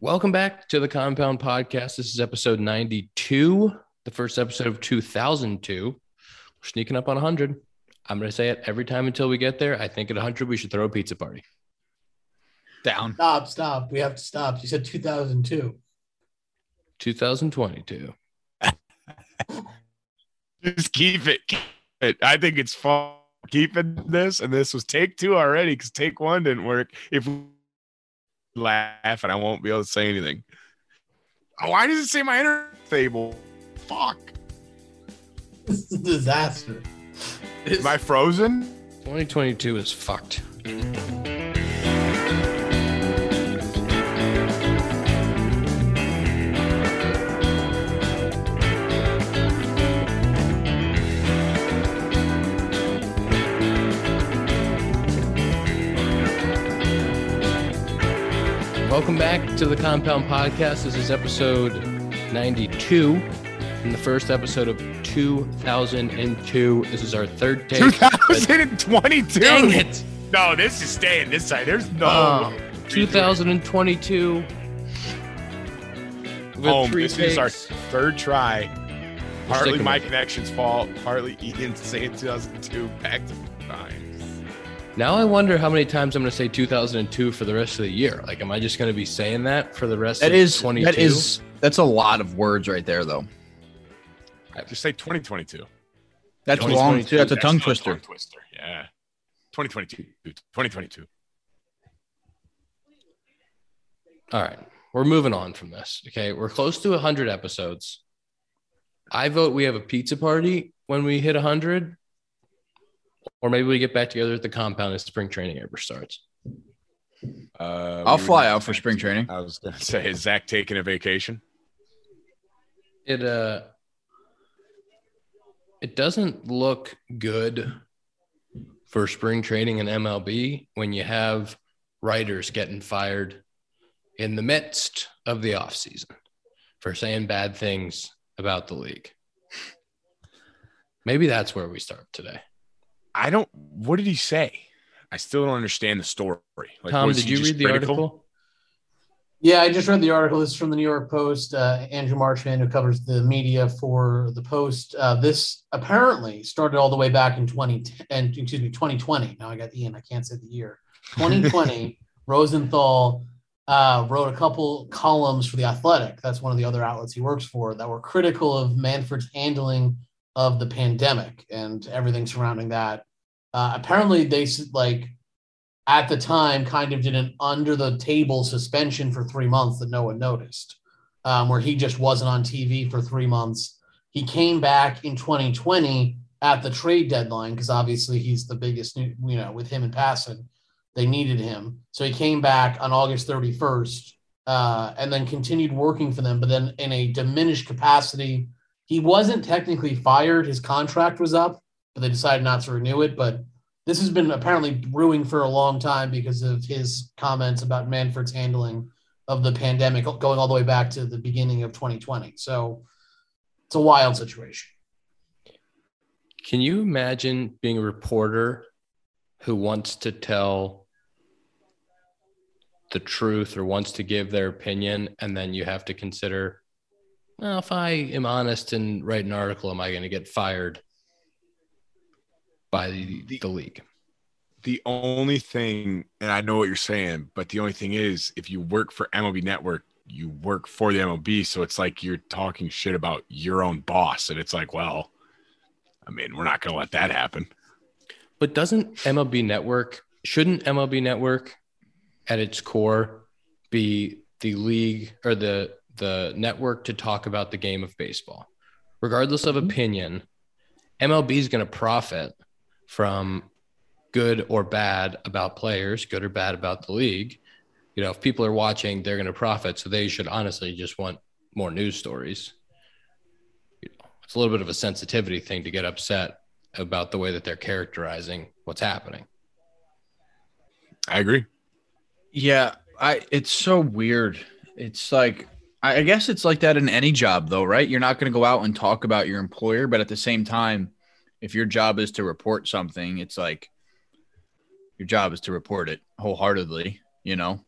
Welcome back to the Compound Podcast. This is episode 92, the first episode of 2002. We're sneaking up on 100. I'm going to say it every time until we get there. I think at 100, we should throw a pizza party. Down. Stop, stop. We have to stop. You said 2002. 2022. Just keep it. Keep it. I think it's fun keeping this, and this was take two already because take one didn't work. If we laugh, and I won't be able to say anything. Oh, why does it say my inner table? Fuck. This is a disaster. Am I frozen? 2022 is fucked. Welcome back to the Compound Podcast. This is episode 92 and the first episode of 2002. This is our third take. 2022. Dang it! No, this is staying this side. There's no. Um, 2022. With Home. This is our third try. Partly my connection's fault. Partly Ian saying 2002 back to. Now I wonder how many times I'm going to say 2002 for the rest of the year. Like, am I just going to be saying that for the rest That of is 22? that is that's a lot of words right there, though. Just say 2022. That's 2022. long. That's a tongue still twister. Tongue twister. Yeah. 2022. 2022. All right. We're moving on from this. Okay. We're close to 100 episodes. I vote we have a pizza party when we hit 100. Or maybe we get back together at the compound as spring training ever starts. Uh, I'll we fly were- out for spring training. I was going to say, is Zach taking a vacation? It, uh, it doesn't look good for spring training in MLB when you have writers getting fired in the midst of the offseason for saying bad things about the league. Maybe that's where we start today. I don't. What did he say? I still don't understand the story. Like, Tom, did you read the critical? article? Yeah, I just read the article. This is from the New York Post. Uh, Andrew Marchand, who covers the media for the Post. Uh, this apparently started all the way back in 2010, and excuse me, 2020. Now I got Ian. I can't say the year. 2020. Rosenthal uh, wrote a couple columns for the Athletic. That's one of the other outlets he works for that were critical of Manfred's handling of the pandemic and everything surrounding that. Uh, apparently, they like at the time kind of did an under the table suspension for three months that no one noticed, um, where he just wasn't on TV for three months. He came back in 2020 at the trade deadline because obviously he's the biggest, new- you know, with him and Passan, they needed him. So he came back on August 31st uh, and then continued working for them, but then in a diminished capacity. He wasn't technically fired, his contract was up, but they decided not to renew it. But this has been apparently brewing for a long time because of his comments about Manfred's handling of the pandemic going all the way back to the beginning of 2020. So it's a wild situation. Can you imagine being a reporter who wants to tell the truth or wants to give their opinion, and then you have to consider, well, if I am honest and write an article, am I going to get fired by the, the league? The only thing, and I know what you're saying, but the only thing is, if you work for MLB Network, you work for the MLB, so it's like you're talking shit about your own boss, and it's like, well, I mean, we're not going to let that happen. But doesn't MLB Network, shouldn't MLB Network at its core be the league or the the network to talk about the game of baseball? Regardless of mm-hmm. opinion, MLB is going to profit from good or bad about players, good or bad about the league. You know, if people are watching, they're going to profit. So they should honestly just want more news stories. You know, it's a little bit of a sensitivity thing to get upset about the way that they're characterizing what's happening. I agree. Yeah, I. It's so weird. It's like I guess it's like that in any job, though, right? You're not going to go out and talk about your employer, but at the same time, if your job is to report something, it's like your job is to report it wholeheartedly, you know.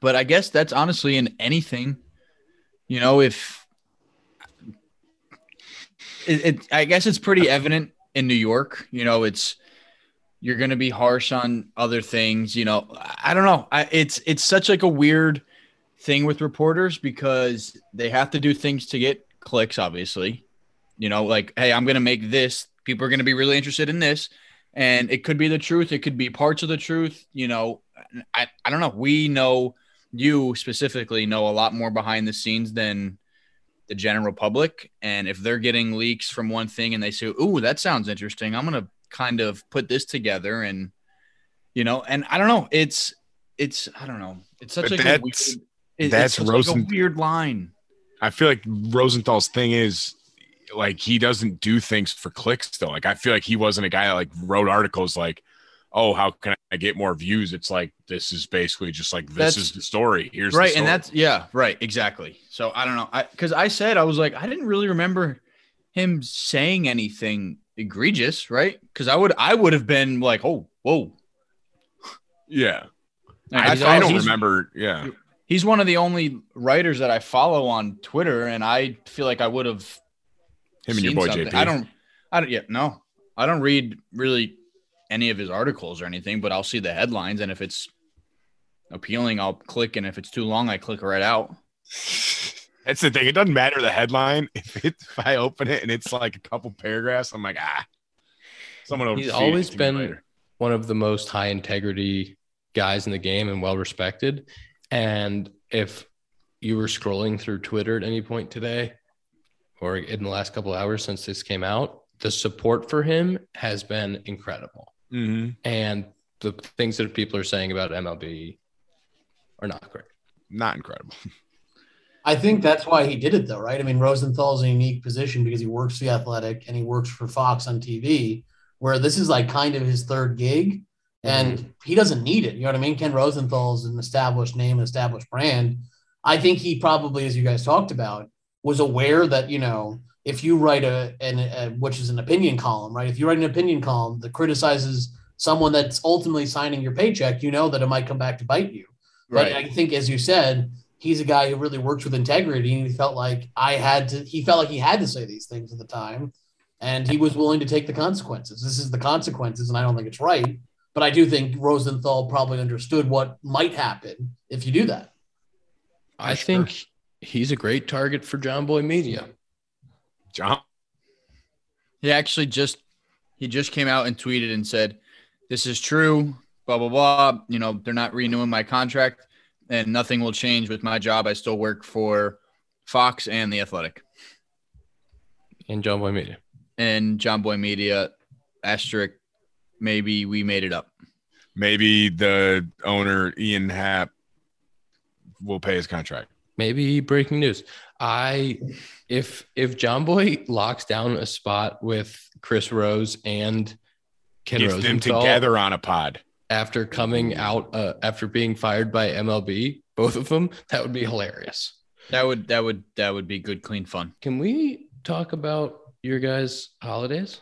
but I guess that's honestly in anything. You know, if it, it I guess it's pretty evident in New York. You know, it's you're going to be harsh on other things. You know, I don't know. I, it's it's such like a weird thing with reporters because they have to do things to get clicks. Obviously, you know, like hey, I'm going to make this. People are going to be really interested in this, and it could be the truth. It could be parts of the truth. You know, I I don't know. We know you specifically know a lot more behind the scenes than the general public. And if they're getting leaks from one thing and they say, "Ooh, that sounds interesting," I'm gonna kind of put this together and you know, and I don't know. It's it's I don't know. It's such But a weird, that's- it- that's it's such like a weird line. I feel like Rosenthal's thing is like he doesn't do things for clicks though. Like I feel like he wasn't a guy that like wrote articles like, "Oh, how can I get more views?" It's like this is basically just like this That's- is the story. Here's the right, story. and that's yeah, right, exactly. So I don't know. I because I said I was like I didn't really remember him saying anything egregious, right? Because I would I would have been like, oh, whoa. yeah. And I, I don't remember. Yeah, He's one of the only writers that I follow on Twitter, and I feel like I would have him and your boy something. JP. I don't, I don't, yeah, no, I don't read really any of his articles or anything, but I'll see the headlines, and if it's appealing, I'll click, and if it's too long, I click right out. That's the thing. It doesn't matter the headline. If it, if I open it and it's like a couple paragraphs, I'm like, ah. Someone will He's feed always to been one of the most high integrity guys in the game and well respected. And if you were scrolling through Twitter at any point today or in the last couple hours since this came out, the support for him has been incredible. Mhm. And the things that people are saying about MLB are not great. Not incredible. I think that's why he did it, though, right? I mean, Rosenthal's in a unique position because he works for the Athletic and he works for Fox on TV, where this is like kind of his third gig, and mm-hmm. he doesn't need it. You know what I mean? Ken Rosenthal's an established name, an established brand. I think he probably, as you guys talked about, was aware that you know if you write a, an a which is an opinion column, right? If you write an opinion column that criticizes someone that's ultimately signing your paycheck, you know that it might come back to bite you. But I think, as you said, he's a guy who really works with integrity, and he felt like I had to. He felt like he had to say these things at the time, and he was willing to take the consequences. This is the consequences, and I don't think it's right. But I do think Rosenthal probably understood what might happen if you do that. I sure. think he's a great target for Jomboy Media. John. He actually just he just came out and tweeted and said, "This is true." Blah blah blah. You know, they're not renewing my contract, and nothing will change with my job. I still work for Fox and the Athletic And Jomboy Media. and Jomboy Media. Asterisk. Maybe we made it up. Maybe the owner, Ian Happ, will pay his contract. Maybe breaking news. I if if Jomboy locks down a spot with Chris Rose and Ken Gets them together on a pod. after coming out uh, after being fired by MLB, both of them, that would be hilarious. That would that would that would be good, clean fun. Can we talk about your guys' holidays?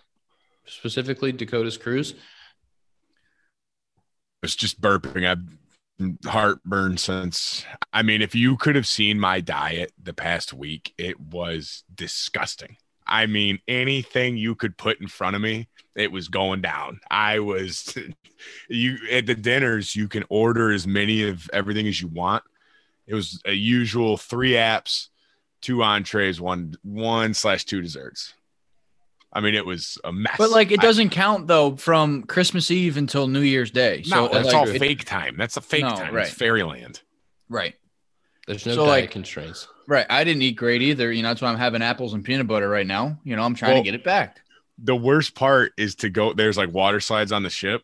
Specifically Dakota's cruise. It's just burping. I've heartburn since. I mean, if you could have seen my diet the past week, it was disgusting. I mean, anything you could put in front of me, it was going down. I was you at the dinners, you can order as many of everything as you want. It was a usual three apps, two entrees, one one slash two desserts. I mean, it was a mess. But like, it doesn't count though from Christmas Eve until New Year's Day. no, So that's like, all it- fake time. That's a fake No, time. right. It's fairyland. Right. There's no So, diet like- constraints. Right. I didn't eat great either. You know, that's why I'm having apples and peanut butter right now. You know, I'm trying Well, to get it back. The worst part is to go. There's like water slides on the ship,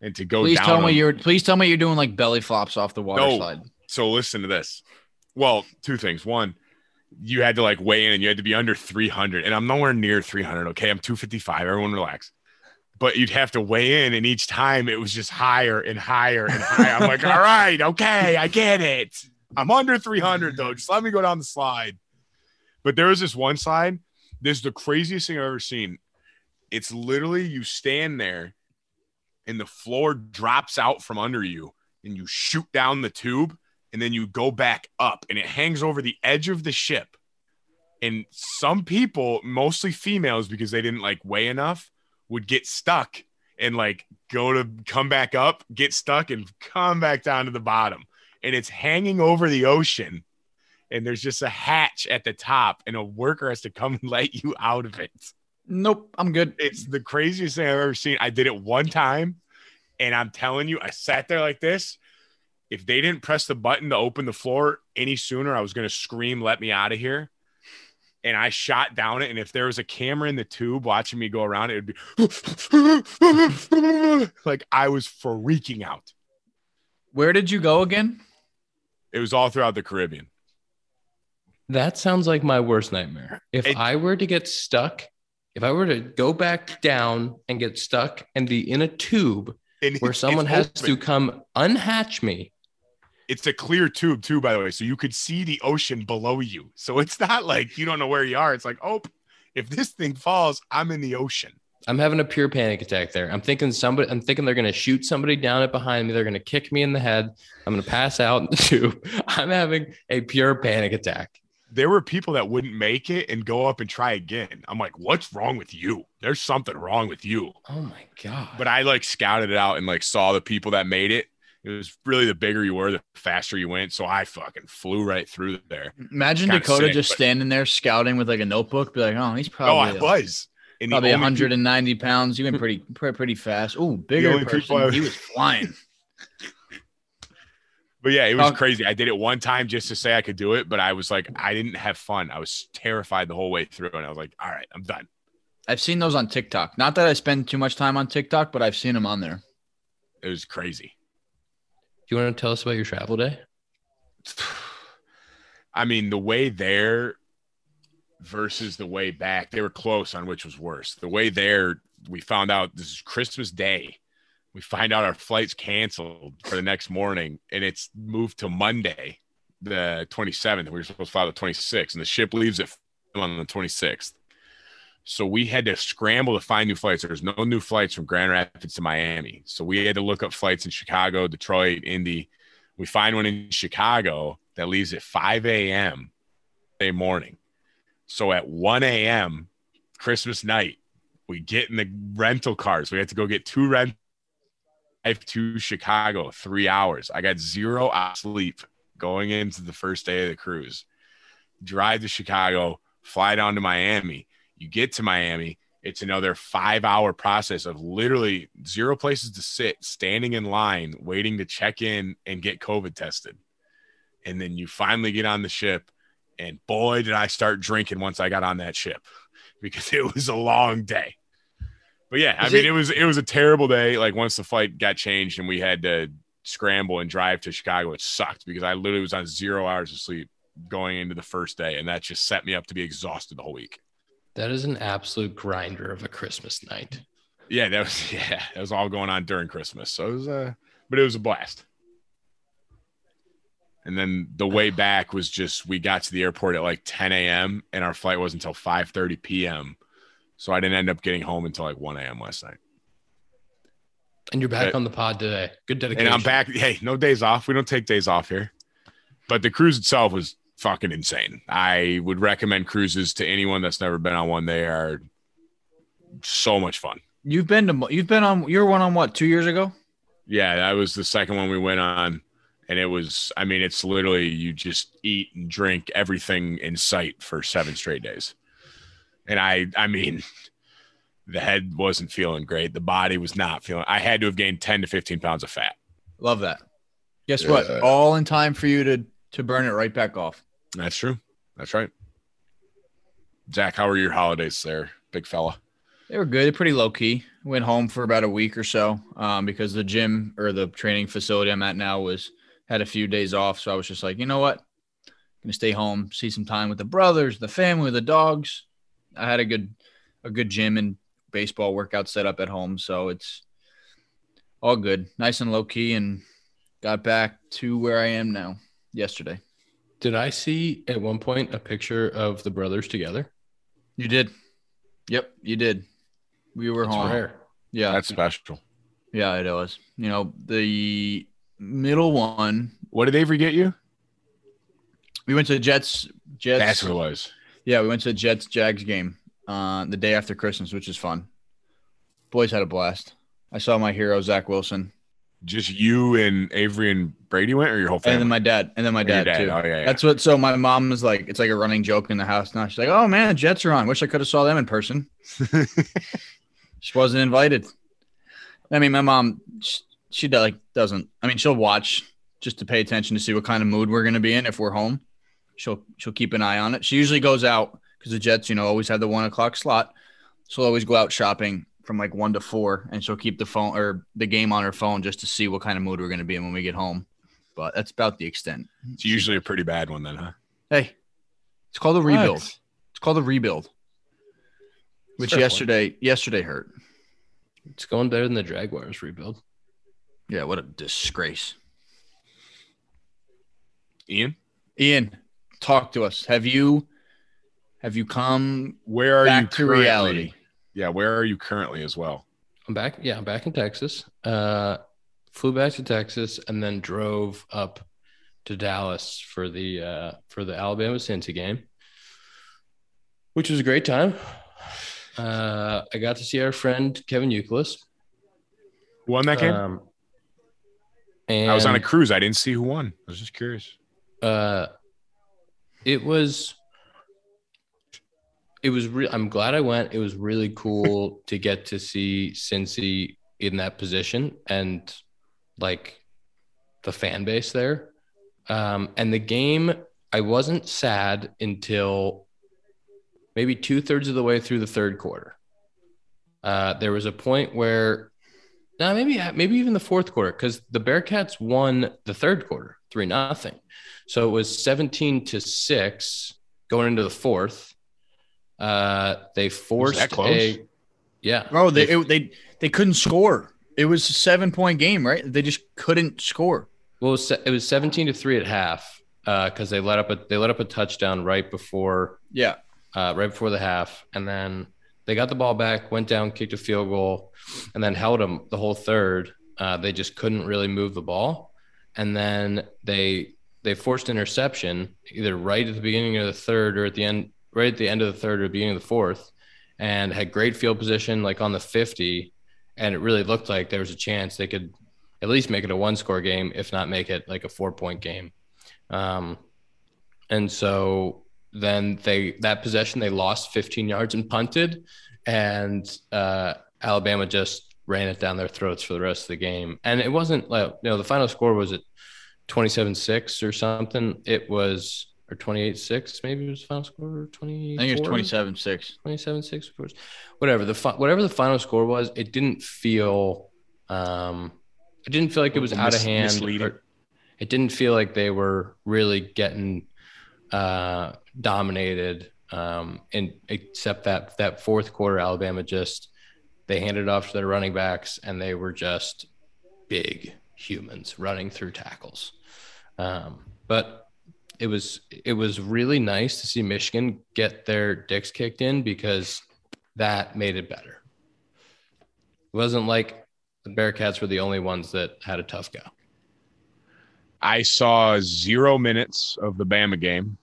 and to go Please down. tell me them. you're please tell me you're doing like belly flops off the water No. slide. So listen to this. Well, two things. One, you had to like weigh in, and you had to be under 300, and I'm nowhere near 300. Okay, I'm 255. Everyone relax. But you'd have to weigh in, and each time it was just higher and higher and higher. I'm like, all right, okay, I get it. I'm under 300 though. Just let me go down the slide. But there was this one slide. This is the craziest thing I've ever seen. It's literally you stand there, and the floor drops out from under you, and you shoot down the tube, and then you go back up and it hangs over the edge of the ship. And some people, mostly females, because they didn't like weigh enough, would get stuck and like go to come back up, get stuck, and come back down to the bottom. And it's hanging over the ocean. And there's just a hatch at the top, and a worker has to come and let you out of it. Nope, I'm good. It's the craziest thing I've ever seen. I did it one time, and I'm telling you, I sat there like this. If they didn't press the button to open the floor any sooner, I was going to scream, "Let me out of here!" And I shot down it. And if there was a camera in the tube watching me go around, it would be like I was freaking out. Where did you go again? It was all throughout the Caribbean. That sounds like my worst nightmare. If It- I were to get stuck, if I were to go back down and get stuck and be in a tube And where it's someone has to come unhatch me, It's a clear tube too, by the way, so you could see the ocean below you. So it's not like you don't know where you are. It's like, oh, if this thing falls, I'm in the ocean. I'm having a pure panic attack there. I'm thinking somebody, I'm thinking they're going to shoot somebody down it behind me. They're going to kick me in the head. I'm going to pass out in the tube. I'm having a pure panic attack. There were people that wouldn't make it and go up and try again. I'm like, what's wrong with you? There's something wrong with you. Oh my God. But I like scouted it out and like saw the people that made it. It was really the bigger you were, the faster you went. So I fucking flew right through there. Imagine Kinda Dakota sick, just but- standing there scouting with like a notebook, be like, "Oh, he's probably. Oh, I was. And probably only 190 pounds. You went pretty pretty, pretty fast. Oh, bigger person. people I- he was flying. But yeah, it was crazy. I did it one time just to say I could do it, but I was like, I didn't have fun. I was terrified the whole way through, and I was like, all right, I'm done. I've seen those on TikTok. Not that I spend too much time on TikTok, but I've seen them on there. It was crazy. Do you want to tell us about your travel day? I mean, the way there versus the way back, they were close on which was worse. The way there, we found out this is Christmas Day. We find out our flight's canceled for the next morning, and it's moved to Monday, the 27th. We were supposed to fly the 26th, and the ship leaves at on the 26th. So we had to scramble to find new flights. There's no new flights from Grand Rapids to Miami. So we had to look up flights in Chicago, Detroit, Indy. We find one in Chicago that leaves at 5 a.m. day morning. So at 1 a.m. Christmas night, we get in the rental cars. We had to go get two rent drive to Chicago, three hours. I got zero sleep going into the first day of the cruise. Drive to Chicago, fly down to Miami. You get to Miami, it's another five hour process of literally zero places to sit, standing in line, waiting to check in and get COVID tested. And then you finally get on the ship. And boy, did I start drinking once I got on that ship because it was a long day. But yeah, I mean, it- it was it was a terrible day. Like once the flight got changed and we had to scramble and drive to Chicago, it sucked because I literally was on zero hours of sleep going into the first day, and that just set me up to be exhausted the whole week. That is an absolute grinder of a Christmas night. Yeah, that was yeah, that was all going on during Christmas. So it was uh but it was a blast. And then the way back was just we got to the airport at like 10 a.m. and our flight was until 5 30 p.m. So I didn't end up getting home until like 1 a.m. last night. And you're back Right. on the pod today. Good dedication. And I'm back. Hey, no days off. We don't take days off here. But the cruise itself was fucking insane. I would recommend cruises to anyone that's never been on one. They are so much fun. You've been to you've been on you were one on what two years ago? Yeah, that was the second one we went on. And it was, I mean, it's literally you just eat and drink everything in sight for seven straight days. And I, I mean, the head wasn't feeling great. The body was not feeling, I had to have gained 10 to 15 pounds of fat. Love that. Guess what? All in time for you to to burn it right back off. That's true. That's right. Zach, how were your holidays there, big fella? They were good. Pretty low key. Went home for about a week or so um, because the gym or the training facility I'm at now was had a few days off. So I was just like, you know what? I'm gonna stay home, see some time with the brothers, the family, the dogs. I had a good a good gym and baseball workout set up at home, so it's all good, nice and low key, and got back to where I am now yesterday. Did I see at one point a picture of the brothers together? You did. Yep, you did. We were That's home. rare. Yeah, That's special. Yeah, it was. You know, the middle one, What did Avery get you? We went to the Jets. Jets. That's what it was. Yeah, we went to the Jets Jags game uh, the day after Christmas, which is fun. Boys had a blast. I saw my hero Zach Wilson, Just you and Avery and Brady went, or your whole family? and then my dad, and then my your dad, too. Oh yeah, yeah. That's what. So my mom is like, it's like a running joke in the house now. She's like, "Oh man, Jets are on. Wish I could have saw them in person." She wasn't invited. I mean, my mom, she, she like doesn't. I mean, she'll watch just to pay attention to see what kind of mood we're gonna be in if we're home. She'll she'll keep an eye on it. She usually goes out because the Jets, you know, always have the one o'clock slot. She'll always go out shopping from like one to four, and she'll keep the phone or the game on her phone just to see what kind of mood we're gonna be in when we get home. But that's about the extent. it's usually a pretty bad one then, huh? Hey, it's called a rebuild. What? It's called a rebuild. Which fair point. yesterday yesterday hurt. It's going better than the Jaguars rebuild. Yeah, what a disgrace. Ian, Ian, talk to us. Have you have you come where are back you to currently? reality? Yeah, where are you currently as well? I'm back. Yeah, I'm back in Texas. Uh, flew back to Texas and then drove up to Dallas for the uh, for the Alabama Cincy game, which was a great time. Uh, I got to see our friend Kevin Youkilis. Who won that game? Um, and I was on a cruise. I didn't see who won. I was just curious. uh, it was it was real i'm glad i went it was really cool to get to see cincy in that position and like the fan base there um, and the game i wasn't sad until maybe two-thirds of the way through the third quarter uh, there was a point where no, maybe maybe even the fourth quarter because the Bearcats won the third quarter three nothing. So it was 17 to 6 going into the fourth. Uh, they forced that close? a yeah. Oh, they it, they they couldn't score. It was a seven point game, right? They just couldn't score. well, it was, it was 17 to 3 at half uh, because they let up a they let up a touchdown right before Yeah. uh, right before the half, and then they got the ball back, went down, kicked a field goal, and then held them the whole third. Uh, they just couldn't really move the ball, and then they they forced interception either right at the beginning of the third or at the end, right at the end of the third or beginning of the fourth, and had great field position like on the fifty, and it really looked like there was a chance they could at least make it a one score game, if not make it like a four point game. Um, and so then they that possession they lost 15 yards and punted, and uh, Alabama just ran it down their throats for the rest of the game. And it wasn't like you know the final score was at 27-6 or something. It was or 28-6 maybe it was the final score or 20 I think it was 27 6. 27-6 of course whatever the fi- whatever the final score was it didn't feel um it didn't feel like it was out of hand misleading. it didn't feel like they were really getting uh dominated um and except that that fourth quarter alabama just they handed off to their running backs and they were just big humans running through tackles um but it was it was really nice to see Michigan get their dicks kicked in because that made it better. It wasn't like the Bearcats were the only ones that had a tough go. I saw zero minutes of the Bama game.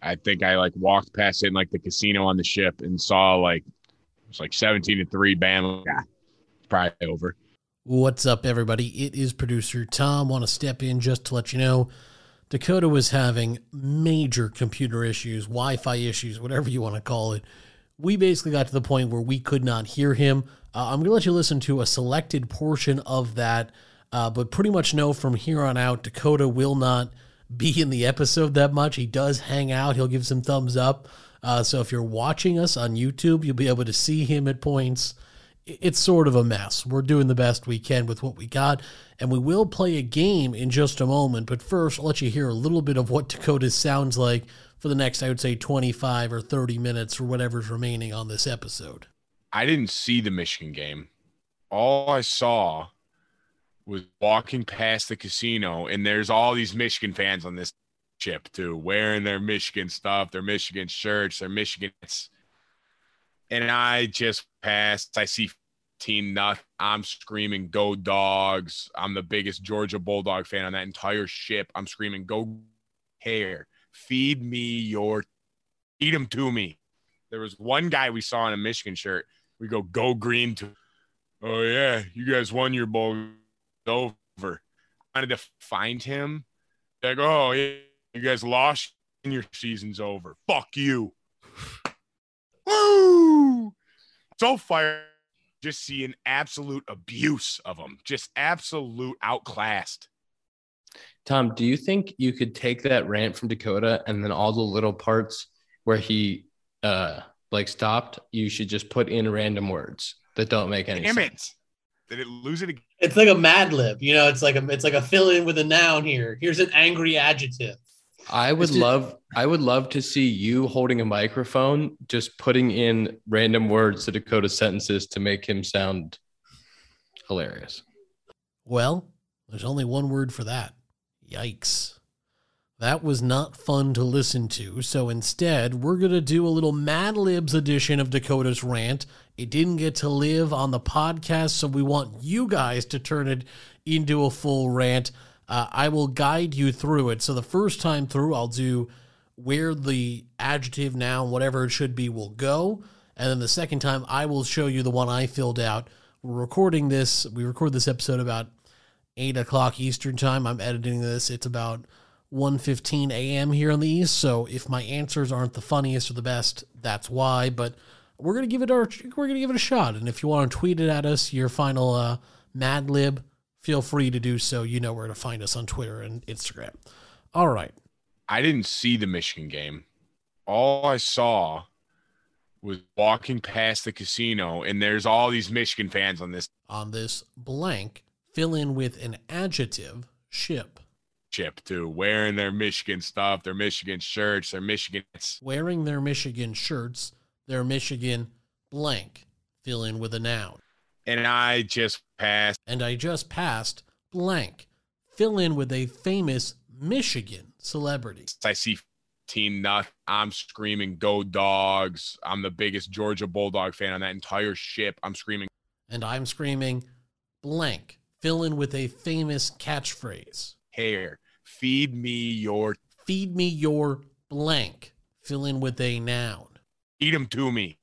I think I like walked past it in like the casino on the ship and saw like it was like 17 to 3 Bama. Yeah, probably over. What's up, everybody? It is producer Tom. Want to step in just to let you know Dakota was having major computer issues, Wi Fi issues, whatever you want to call it. We basically got to the point where we could not hear him. Uh, I'm going to let you listen to a selected portion of that, uh, but pretty much know from here on out, Dakota will not be in the episode that much. He does hang out, he'll give some thumbs up. Uh, so if you're watching us on YouTube, you'll be able to see him at points it's sort of a mess. We're doing the best we can with what we got, and we will play a game in just a moment. But first, I'll let you hear a little bit of what Dakota sounds like for the next, I would say, 25 or 30 minutes or whatever's remaining on this episode. I didn't see the Michigan game. All I saw was walking past the casino, and there's all these Michigan fans on this ship too, wearing their Michigan stuff, their Michigan shirts, their Michigan. And I just passed. I see 15 nothing. I'm screaming, "Go Dogs!" I'm the biggest Georgia Bulldog fan on that entire ship. I'm screaming, "Go hair!" feed me your, eat them to me. There was one guy we saw in a Michigan shirt. We go, go green to, oh yeah, you guys won your bowl over. I wanted to find him. Like, oh yeah, you guys lost and your season's over. Fuck you. Woo! So fire. Just seeing absolute abuse of them. Just absolute outclassed. Tom, do you think you could take that rant from Dakota and then all the little parts where he uh like stopped, you should just put in random words that don't make any Damn sense. it. Did it lose it again? It's like a Mad Lib, you know. It's like a it's like a fill in with a noun here. Here's an angry adjective. I would just- love I would love to see you holding a microphone, just putting in random words to Dakota sentences to make him sound hilarious. Well, there's only one word for that. Yikes. That was not fun to listen to, so instead, we're going to do a little Mad Libs edition of Dakota's rant. It didn't get to live on the podcast, so we want you guys to turn it into a full rant. Uh, I will guide you through it. So the first time through, I'll do where the adjective, noun, whatever it should be, will go. And then the second time, I will show you the one I filled out. We're recording this. We record this episode about eight o'clock Eastern time. I'm editing this. It's about 1.15 a.m. here on the East. So if my answers aren't the funniest or the best, that's why. But we're gonna give it our we're gonna give it a shot. And if you want to tweet it at us, your final uh, Mad Lib, feel free to do so. You know where to find us on Twitter and Instagram. All right. I didn't see the Michigan game. All I saw was walking past the casino, and there's all these Michigan fans on this On this blank, fill in with an adjective ship. Ship, too, wearing their Michigan stuff, their Michigan shirts, their Michigan. Wearing their Michigan shirts, their Michigan blank, fill in with a noun. And I just passed. and I just passed blank. Fill in with a famous Michigan celebrity. I see teen nut. I'm screaming, "Go dogs!" I'm the biggest Georgia Bulldog fan on that entire ship. I'm screaming, And I'm screaming blank. Fill in with a famous catchphrase. "Hair, feed me your, Feed me your blank. Fill in with a noun. eat them to me."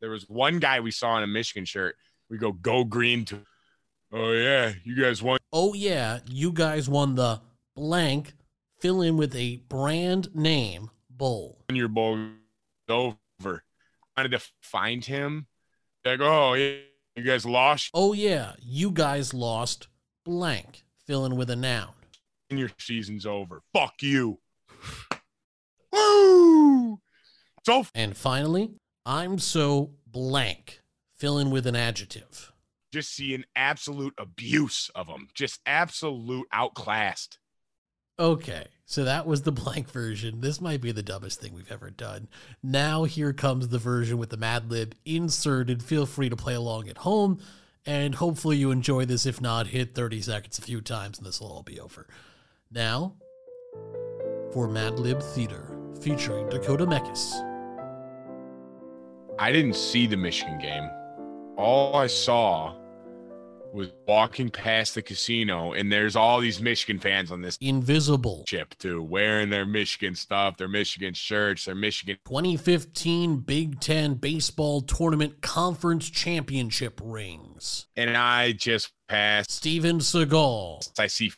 There was one guy we saw in a Michigan shirt. We go, "Go green to." Oh yeah, you guys won Oh, yeah, you guys won the blank. Fill in with a brand name bowl. your bowl over. I wanted to find him. Like, oh yeah, you guys lost Oh, yeah, you guys lost blank. Fill in with a noun. and your season's over. Fuck you. Woo! So And finally, I'm so blank. Fill in with an adjective. just see an absolute abuse of them, just absolute outclassed. Okay, so that was the blank version. This might be the dumbest thing we've ever done. Now here comes the version with the Mad Lib inserted. Feel free to play along at home, and hopefully you enjoy this. If not, hit 30 seconds a few times and this will all be over. Now, for Mad Lib Theater, featuring Dakota Mekkes. I didn't see the Michigan game. All I saw was walking past the casino, and there's all these Michigan fans on this Invisible. ship too, wearing their Michigan stuff, their Michigan shirts, their Michigan 2015 Big Ten Baseball Tournament Conference Championship rings. and I just passed. Steven Seagal. I see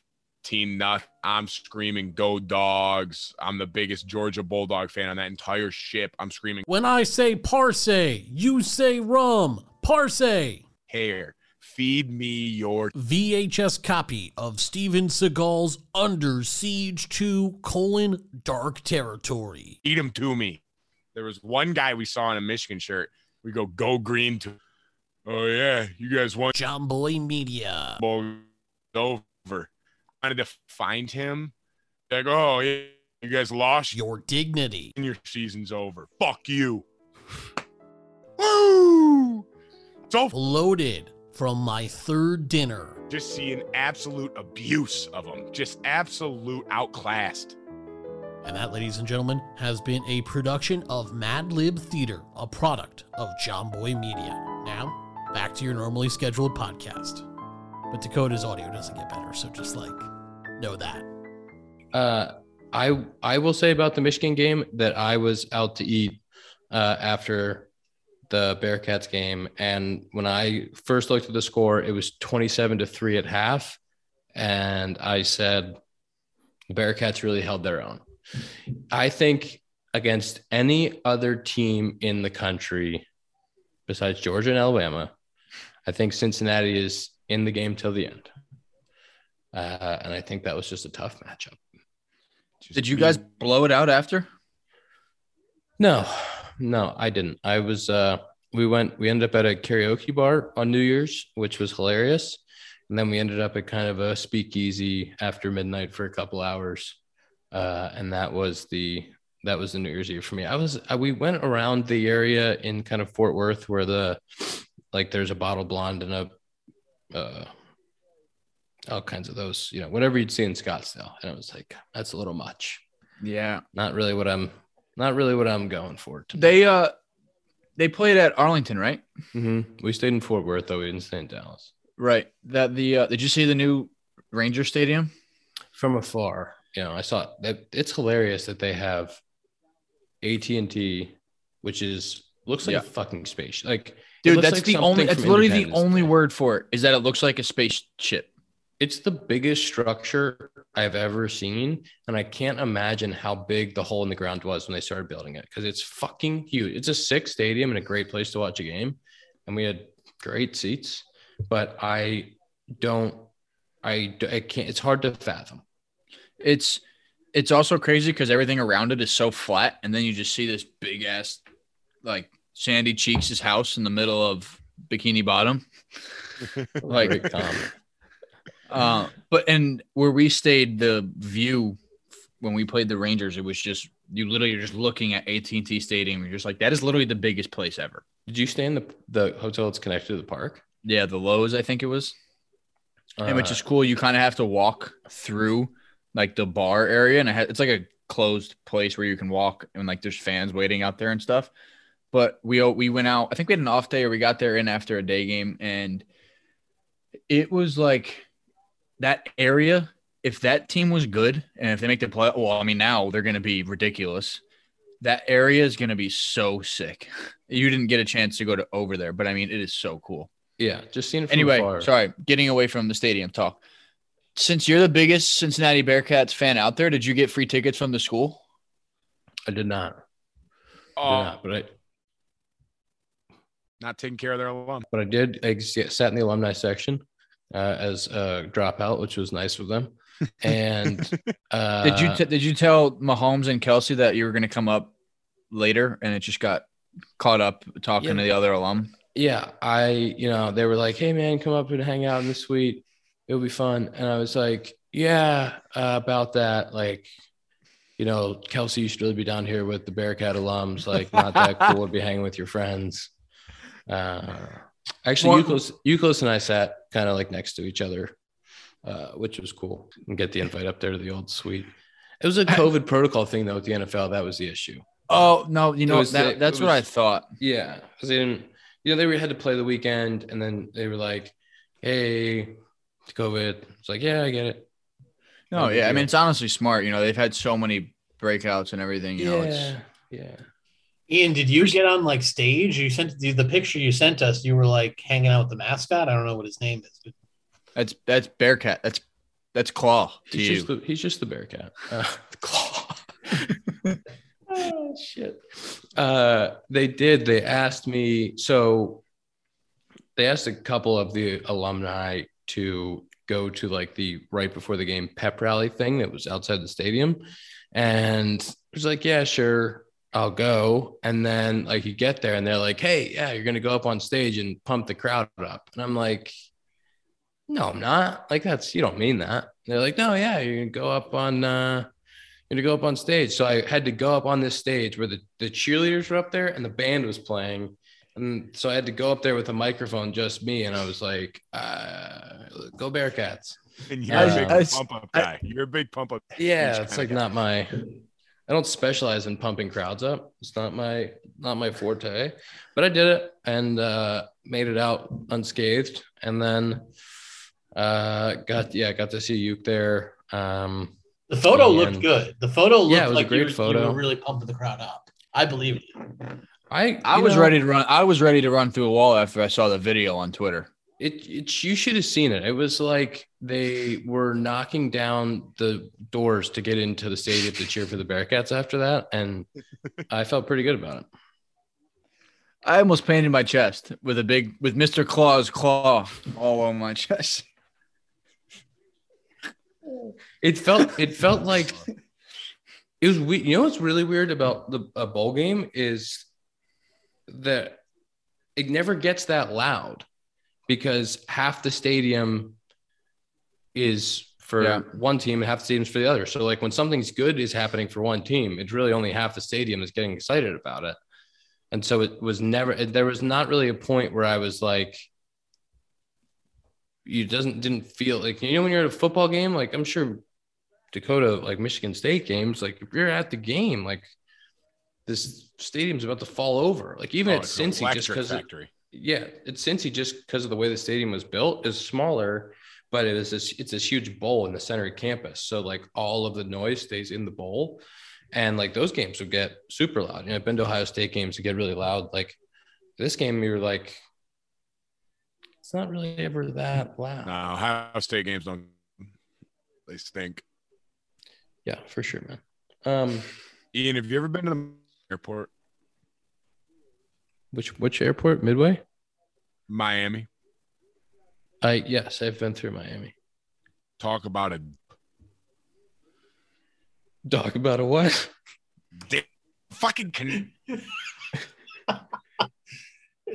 teen nut. I'm screaming, "Go dogs!" I'm the biggest Georgia Bulldog fan on that entire ship. I'm screaming, When I say parse, you say rum. Parse. "Hair, feed me your." VHS copy of Steven Seagal's Under Siege 2 colon Dark Territory. Eat them to me. There was one guy we saw in a Michigan shirt. We go, "Go green to." Oh yeah, you guys want. Jomboy Media. Over. I wanted to find him. Like, oh yeah, you guys lost Your dignity. and your season's over. Fuck you. Woo! So Loaded from my third dinner. just seeing absolute abuse of them, just absolute outclassed. And that, ladies and gentlemen, has been a production of Mad Lib Theater, a product of Jomboy Media. Now, back to your normally scheduled podcast. But Dakota's audio doesn't get better, so just like know that. Uh, I I will say about the Michigan game that I was out to eat uh, after the Bearcats game, and when I first looked at the score, it was twenty-seven to three at half, and I said the Bearcats really held their own. I think against any other team in the country besides Georgia and Alabama, I think Cincinnati is in the game till the end. Uh, and I think that was just a tough matchup. Just Did you guys blow it out after? No, no, I didn't. I was uh we went we ended up at a karaoke bar on New Year's, which was hilarious. And then we ended up at kind of a speakeasy after midnight for a couple hours. Uh and that was the that was the New Year's Eve for me. I was I, we went around the area in kind of Fort Worth where the like there's a bottle blonde and a uh all kinds of those, you know, whatever you'd see in Scottsdale. And it was like, that's a little much. Yeah. Not really what I'm not really what I'm going for. tonight. They uh they played at Arlington, right? hmm We stayed in Fort Worth, though we didn't stay in Dallas. Right. That the uh, did you see the new Ranger Stadium? From afar, you know, I saw that it's hilarious that they have AT and T, which is looks like Yeah. a fucking space. Like, Dude, that's like the only that's literally the only Day. word for it is that it looks like a spaceship. It's the biggest structure I've ever seen, and I can't imagine how big the hole in the ground was when they started building it because it's fucking huge. It's a sick stadium and a great place to watch a game, and we had great seats. But I don't, I, I can't. It's hard to fathom. It's it's also crazy because everything around it is so flat, and then you just see this big ass like Sandy Cheeks' house in the middle of Bikini Bottom. Like- great comment. Uh, but and where we stayed, the view when we played the Rangers, it was just you literally are just looking at AT and T Stadium. You're just like that is literally the biggest place ever. Did you stay in the the hotel that's connected to the park? Yeah, the Loews, I think it was. and which Uh, is cool. You kind of have to walk through like the bar area, and it ha- it's like a closed place where you can walk, and like there's fans waiting out there and stuff. But we we went out. I think we had an off day, or we got there in after a day game, and it was like that area. If that team was good, and if they make the play, well, I mean, now they're going to be ridiculous. That area is going to be so sick. You didn't get a chance to go to over there, but I mean, it is so cool yeah, just seeing it from anyway, afar. sorry, getting away from the stadium talk. Since you're the biggest Cincinnati Bearcats fan out there, did you get free tickets from the school? I did not. I did Oh, not, but I not taking care of their alum. but I did. I sat in the alumni section uh, as a dropout, which was nice of them. And uh, did you t- did you tell Mahomes and Kelce that you were going to come up later, and it just got caught up talking Yeah. to the other alum? yeah, I, you know, they were like, "Hey, man, come up and hang out in the suite. It'll be fun." And I was like, "Yeah, uh, about that. Like, you know, Kelce, you should really be down here with the Bearcat alums. Like, not that cool to be hanging with your friends." Uh, actually, Well- Youkilis, Youkilis and I sat kind of like next to each other, uh, which was cool. And get the invite up there to the old suite. It was a COVID protocol thing though with the NFL. That was the issue. Oh no, you know that, the- that's it what I thought. Yeah, because they didn't. You know, they were, had to play the weekend, and then they were like, "Hey, it's COVID." It's like, yeah, I get it. No, yeah, I mean it's honestly smart. You know, they've had so many breakouts and everything. You know, it's yeah, yeah. Ian, did you get on like stage? You sent the, the picture you sent us. You were like hanging out with the mascot. I don't know what his name is, but that's that's Bearcat. That's that's Claw to He's you. just the he's just the Bearcat. Uh, claw. oh shit. Uh, they did. They asked me. So they asked a couple of the alumni to go to like the right before the game pep rally thing that was outside the stadium, and it was like, yeah, sure. I'll go. And then like you get there and they're like, hey, yeah, you're gonna go up on stage and pump the crowd up. And I'm like, no, I'm not. Like that's you don't mean that. They're like, no, yeah, you're gonna go up on uh you're gonna go up on stage. So I had to go up on this stage where the, the cheerleaders were up there and the band was playing. And so I had to go up there with a microphone, just me, and I was like, uh, go Bearcats. And you're I- a big I- pump up guy. you're a big pump up. Yeah, Huge it's like guy. not my I don't specialize in pumping crowds up. It's not my not my forte. But I did it and uh made it out unscathed and then uh got yeah, got to see Youk there. Um The photo And- looked good. The photo looked Yeah, it was a like great you, were- you were really pumping the crowd up. I believe it. I I you was know, ready to run. I was ready to run through a wall after I saw the video on Twitter. It, it you should have seen it. It was like they were knocking down the doors to get into the stadium to cheer for the Bearcats after that, and I felt pretty good about it. I almost painted my chest with a big with Mr. Claw's claw all on my chest. It felt it felt like it was we you know what's really weird about the a bowl game is that it never gets that loud because half the stadium is for Yeah. one team and half the stadium's for the other. So like when something's good is happening for one team, it's really only half the stadium is getting excited about it. And so it was never there was not really a point where I was like you doesn't didn't feel like you know when you're at a football game like i'm sure dakota like michigan state games like if you're at the game like this stadium's about to fall over like even Oh, at cincy just electric because factory. Yeah it's cincy just because of the way the stadium was built is smaller but it is this it's this huge bowl in the center of campus so like all of the noise stays in the bowl and like those games would get super loud you know i've been to ohio state games to get really loud like this game you're like it's not really ever that loud No, Ohio State games don't. They stink. Yeah, for sure, man. Um, Ian, have you ever been to the airport, which which airport? Midway? Miami? I yes, I've been through Miami. Talk about a Talk about a what? di- fucking. can.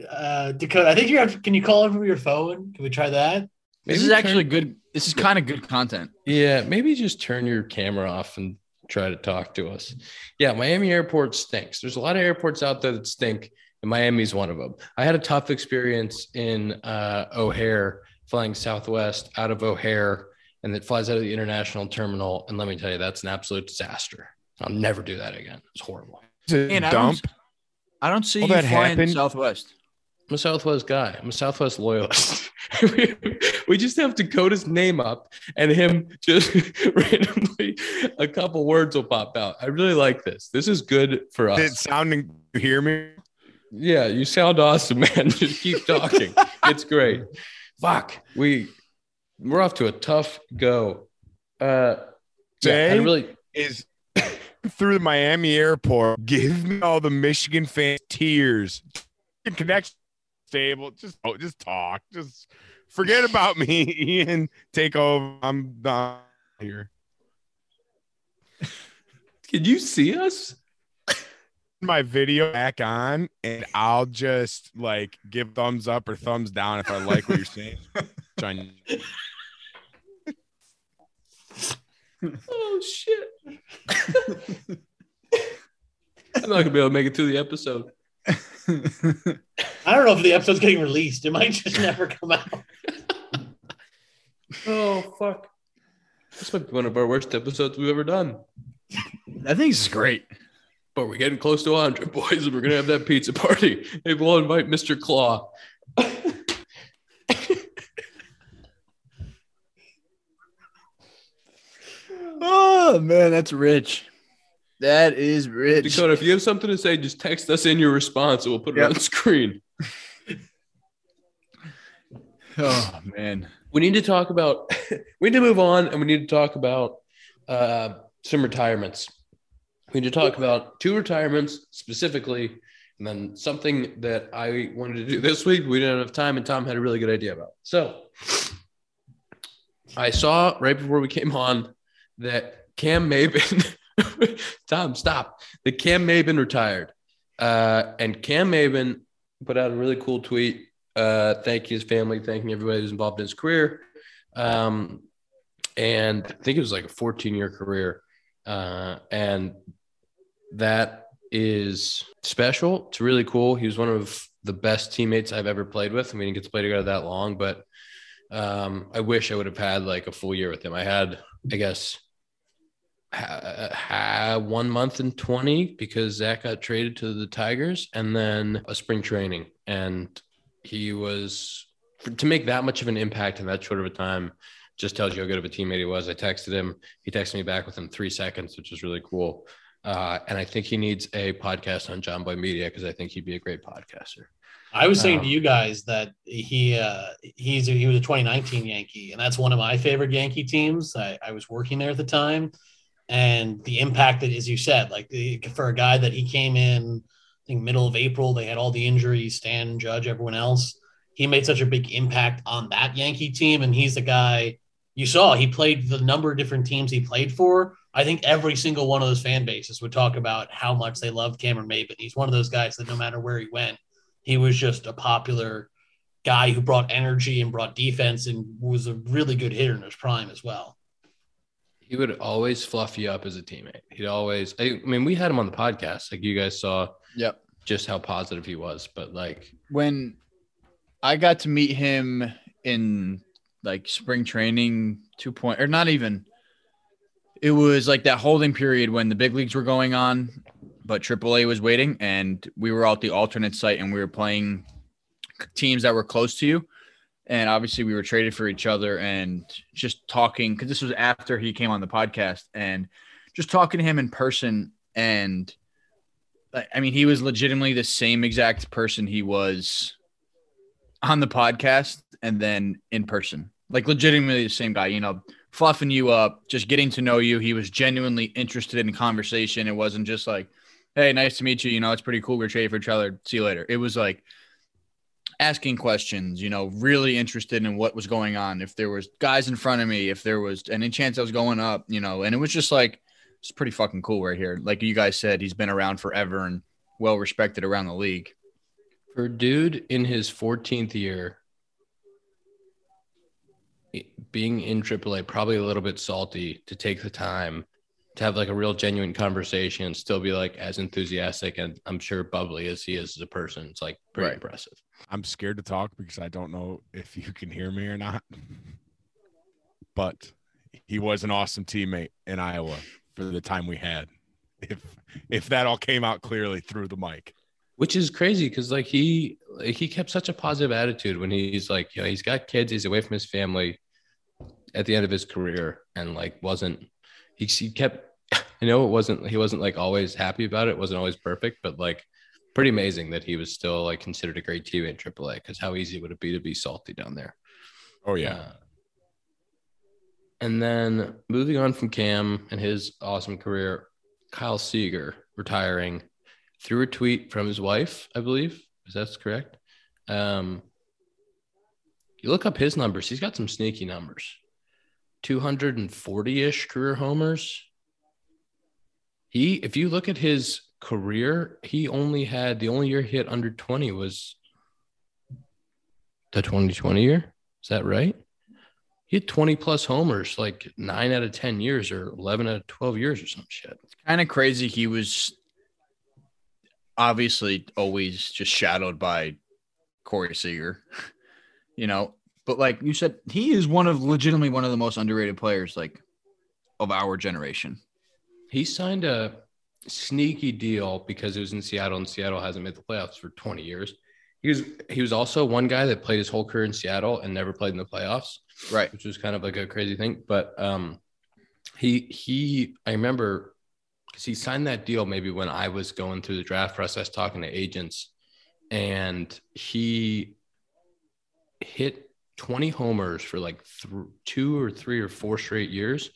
Uh, Dakota, I think you have. Can you call him from your phone? Can we try that? This Maybe is turn- actually good. This is kind of good content. Yeah, maybe just turn your camera off and try to talk to us. Yeah, Miami airport stinks. There's a lot of airports out there that stink, and Miami's one of them. I had a tough experience in uh, O'Hare flying Southwest out of O'Hare, and it flies out of the international terminal. And let me tell you, that's an absolute disaster. I'll never do that again. It's horrible. a Man, I dump. don't, I don't see All you that flying happened- Southwest. I'm a Southwest guy. I'm a Southwest loyalist. we, we just have Dakota's name up and him just randomly a couple words will pop out. I really like this. This is good for Did it sounding? You hear me? Yeah, you sound awesome, man. Just keep talking. it's great. Fuck. We we're off to a tough go. Uh yeah, I really is through the Miami airport. Give me all the Michigan fans tears. Connection stable. Just oh, just talk. Just forget about me, Ian. Take over. I'm done here. can you see us? My video back on, and I'll just like give thumbs up or thumbs down if I like what you're saying. Trying- Oh shit. I'm not gonna be able to make it through the episode. I don't know if the episode's getting released. It might just never come out. Oh fuck! This might be one of our worst episodes we've ever done. I think this is great. But we're getting close to 100, boys, and we're gonna have that pizza party. Maybe we'll invite Mr. Claw. Oh man, that's rich. That is rich. Dakota, if you have something to say, just text us in your response, and we'll put it Yep. on screen. Oh man. We need to talk about. we need to move on, and we need to talk about uh, some retirements. We need to talk about two retirements specifically, and then something that I wanted to do this week. We didn't have time, and Tom had a really good idea about. So, I saw right before we came on that Cam Maybin. Tom, stop. The Cam Maybin retired, uh, and Cam Maybin put out a really cool tweet. Uh, thanking his family, thanking everybody who's involved in his career. Um, and I think it was like a 14 year career. Uh, and that is special. It's really cool. He was one of the best teammates I've ever played with. I mean, he gets to play together that long, but um, I wish I would have had like a full year with him. I had, I guess, ha- ha- one month and 20 because Zach got traded to the Tigers and then a spring training. And he was to make that much of an impact in that short of a time just tells you how good of a teammate he was. I texted him. He texted me back within three seconds, which is really cool. Uh, and I think he needs a podcast on Jomboy Media because I think he'd be a great podcaster. I was saying Um, to you guys that he uh, he's he was a 2019 Yankee, and that's one of my favorite Yankee teams. I, I was working there at the time, and the impact that, as you said, like the, for a guy that he came in, I think middle of April, they had all the injuries, Stan, Judge, everyone else. He made such a big impact on that Yankee team, and he's the guy you saw. He played the number of different teams he played for. I think every single one of those fan bases would talk about how much they loved Cameron Maybin. He's one of those guys that no matter where he went, he was just a popular guy who brought energy and brought defense and was a really good hitter in his prime as well. He would always fluff you up as a teammate. He'd always, I mean, we had him on the podcast. Like you guys saw Yep. just how positive he was. But like, when I got to meet him in like spring training two point or not even it was like that holding period when the big leagues were going on, but AAA was waiting and we were out the alternate site and we were playing teams that were close to you. And obviously we were traded for each other and just talking because this was after he came on the podcast and just talking to him in person and I mean, he was legitimately the same exact person he was on the podcast and then in person. Like legitimately the same guy, you know, fluffing you up, just getting to know you. He was genuinely interested in conversation. It wasn't just like, hey, nice to meet you. You know, it's pretty cool. We're traded for each other. See you later. It was like asking questions, you know, really interested in what was going on. If there was guys in front of me, if there was any chance I was going up, you know, and it was just like, it's pretty fucking cool right here. Like you guys said, he's been around forever and well respected around the league. for dude in his 14th year, being in AAA, probably a little bit salty to take the time to have like a real genuine conversation and still be like as enthusiastic and I'm sure bubbly as he is as a person. It's like pretty Right. impressive. I'm scared to talk because I don't know if you can hear me or not. But he was an awesome teammate in Iowa for the time we had. If if that all came out clearly through the mic. which is crazy because like he like, he kept such a positive attitude when he's like you know he's got kids he's away from his family at the end of his career and like wasn't he, he kept i know it wasn't he wasn't like always happy about it, wasn't always perfect but like pretty amazing that he was still like considered a great team in AAA because how easy would it be to be salty down there Oh yeah. uh, and then moving on from Cam and his awesome career, Kyle Seager retiring through a tweet from his wife, I believe. Is that correct? Um, you look up his numbers, he's got some sneaky numbers 240 ish career homers. He, if you look at his career, he only had the only year he hit under 20 was the 2020 year. Is that right? He had 20 plus homers like nine out of 10 years or 11 out of 12 years or some shit. Kind of crazy. He was obviously always just shadowed by Corey Seager, you know. But like you said, he is one of legitimately one of the most underrated players like of our generation. He signed a sneaky deal because it was in Seattle and Seattle hasn't made the playoffs for 20 years. He was he was also one guy that played his whole career in Seattle and never played in the playoffs. Right. which was kind of like a crazy thing. But um, he he I remember because he signed that deal maybe when I was going through the draft process, talking to agents, and he hit 20 homers for like th- two or three or four straight years,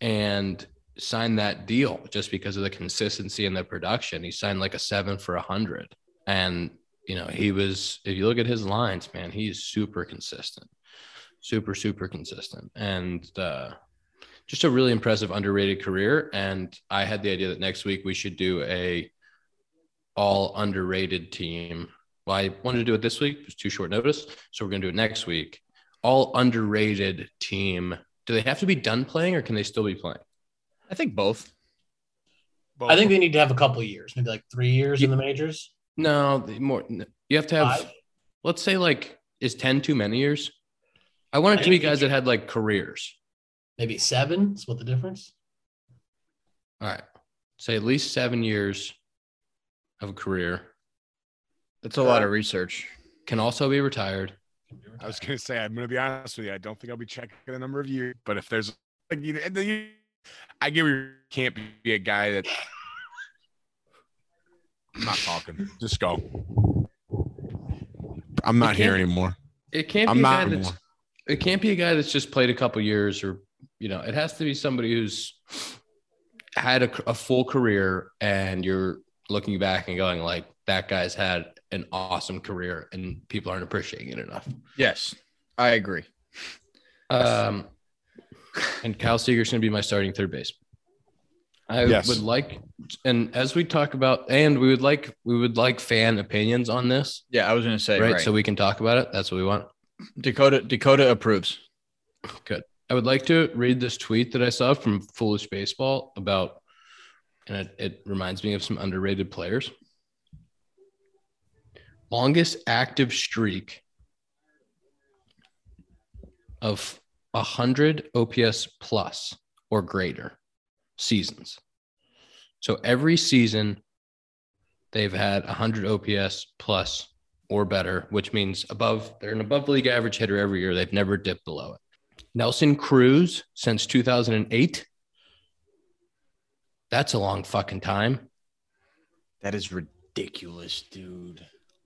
and signed that deal just because of the consistency and the production. He signed like a seven for a hundred, and you know he was. If you look at his lines, man, he's super consistent super super consistent and uh, just a really impressive underrated career and i had the idea that next week we should do a all underrated team well i wanted to do it this week it was too short notice so we're going to do it next week all underrated team do they have to be done playing or can they still be playing I think both. I think they need to have a couple of years, maybe like three years in the majors. no the more you have to have Five? let's say like is 10 too many years i want it I to be think guys that had like careers Maybe seven. Is what the difference? all right say at least seven years of a career That's a lot of research. can also be retired. I was gonna say I'm gonna be honest with you. I don't think I'll be checking the number of years, but if there's like you, I get you can't be a guy that I'm not talking. Just go. I'm not here anymore. It can't I'm be a guy that's it can't be a guy that's just played a couple years or you know it has to be somebody who's had a, a full career and you're looking back and going like that guy's had an awesome career and people aren't appreciating it enough Yes, I agree. um and Kyle Seager's going to be my starting third base I Yes. would like and as we talk about and we would like we would like fan opinions on this Yeah, I was gonna say right? right. so we can talk about it that's what we want Dakota Dakota approves. Good. I would like to read this tweet that I saw from Foolish Baseball about, and it, it reminds me of some underrated players. Longest active streak of 100 OPS plus or greater seasons. So every season, they've had 100 OPS plus or better, which means above, they're an above league average hitter every year. They've never dipped below it. Nelson Cruz since 2008. That's a long fucking time. That is ridiculous, dude.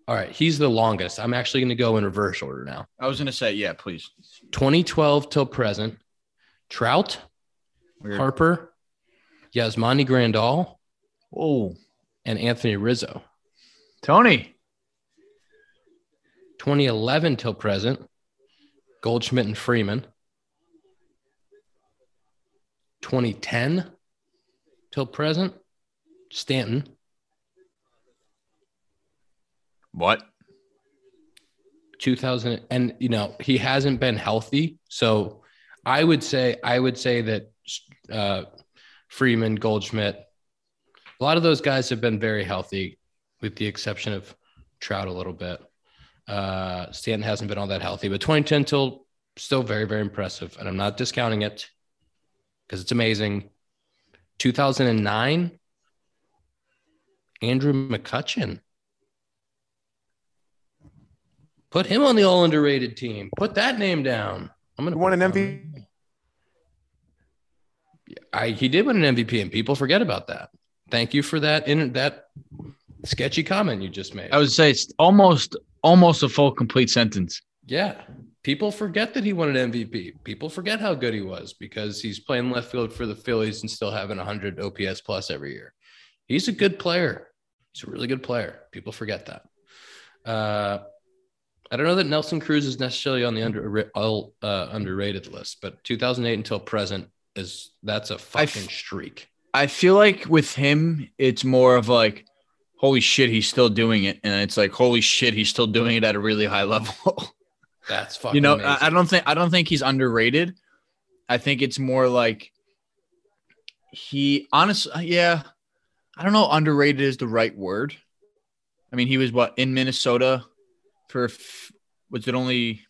All right, he's the longest. I'm actually going to go in reverse order now. I was gonna say, yeah, please. 2012 till present. Trout, Weird. Harper, Yasmani Grandal, Oh, and Anthony Rizzo. Tony. 2011 till present. Goldschmidt and Freeman. 2010 till present. Stanton. What? 2000 and you know he hasn't been healthy. So i would say i would say that uh freeman goldschmidt a lot of those guys have been very healthy with the exception of trout a little bit. Uh stanton hasn't been all that healthy but 2010 till still very very impressive and i'm not discounting it because it's amazing. 2009 andrew mccutchen Put him on the all underrated team. Put that name down. I'm gonna Who won put an. MVP? I he did win an MVP, and people forget about that. Thank you for that in that sketchy comment you just made. I would say it's almost almost a full complete sentence. yeah, people forget that he won an MVP. People forget how good he was because he's playing left field for the Phillies and still having 100 OPS plus every year. He's a good player. He's a really good player. People forget that. Uh, I don't know that Nelson Cruz is necessarily on the under all uh, underrated list, but 2008 until present is that's a fucking streak. I feel like with him, it's more of like, holy shit, he's still doing it, and it's like, holy shit, he's still doing it at a really high level. That's fucking. you know. I, I don't think I don't think he's underrated. I think it's more like he honestly, yeah, I don't know. Underrated is the right word. I mean, he was what in Minnesota for f- was it only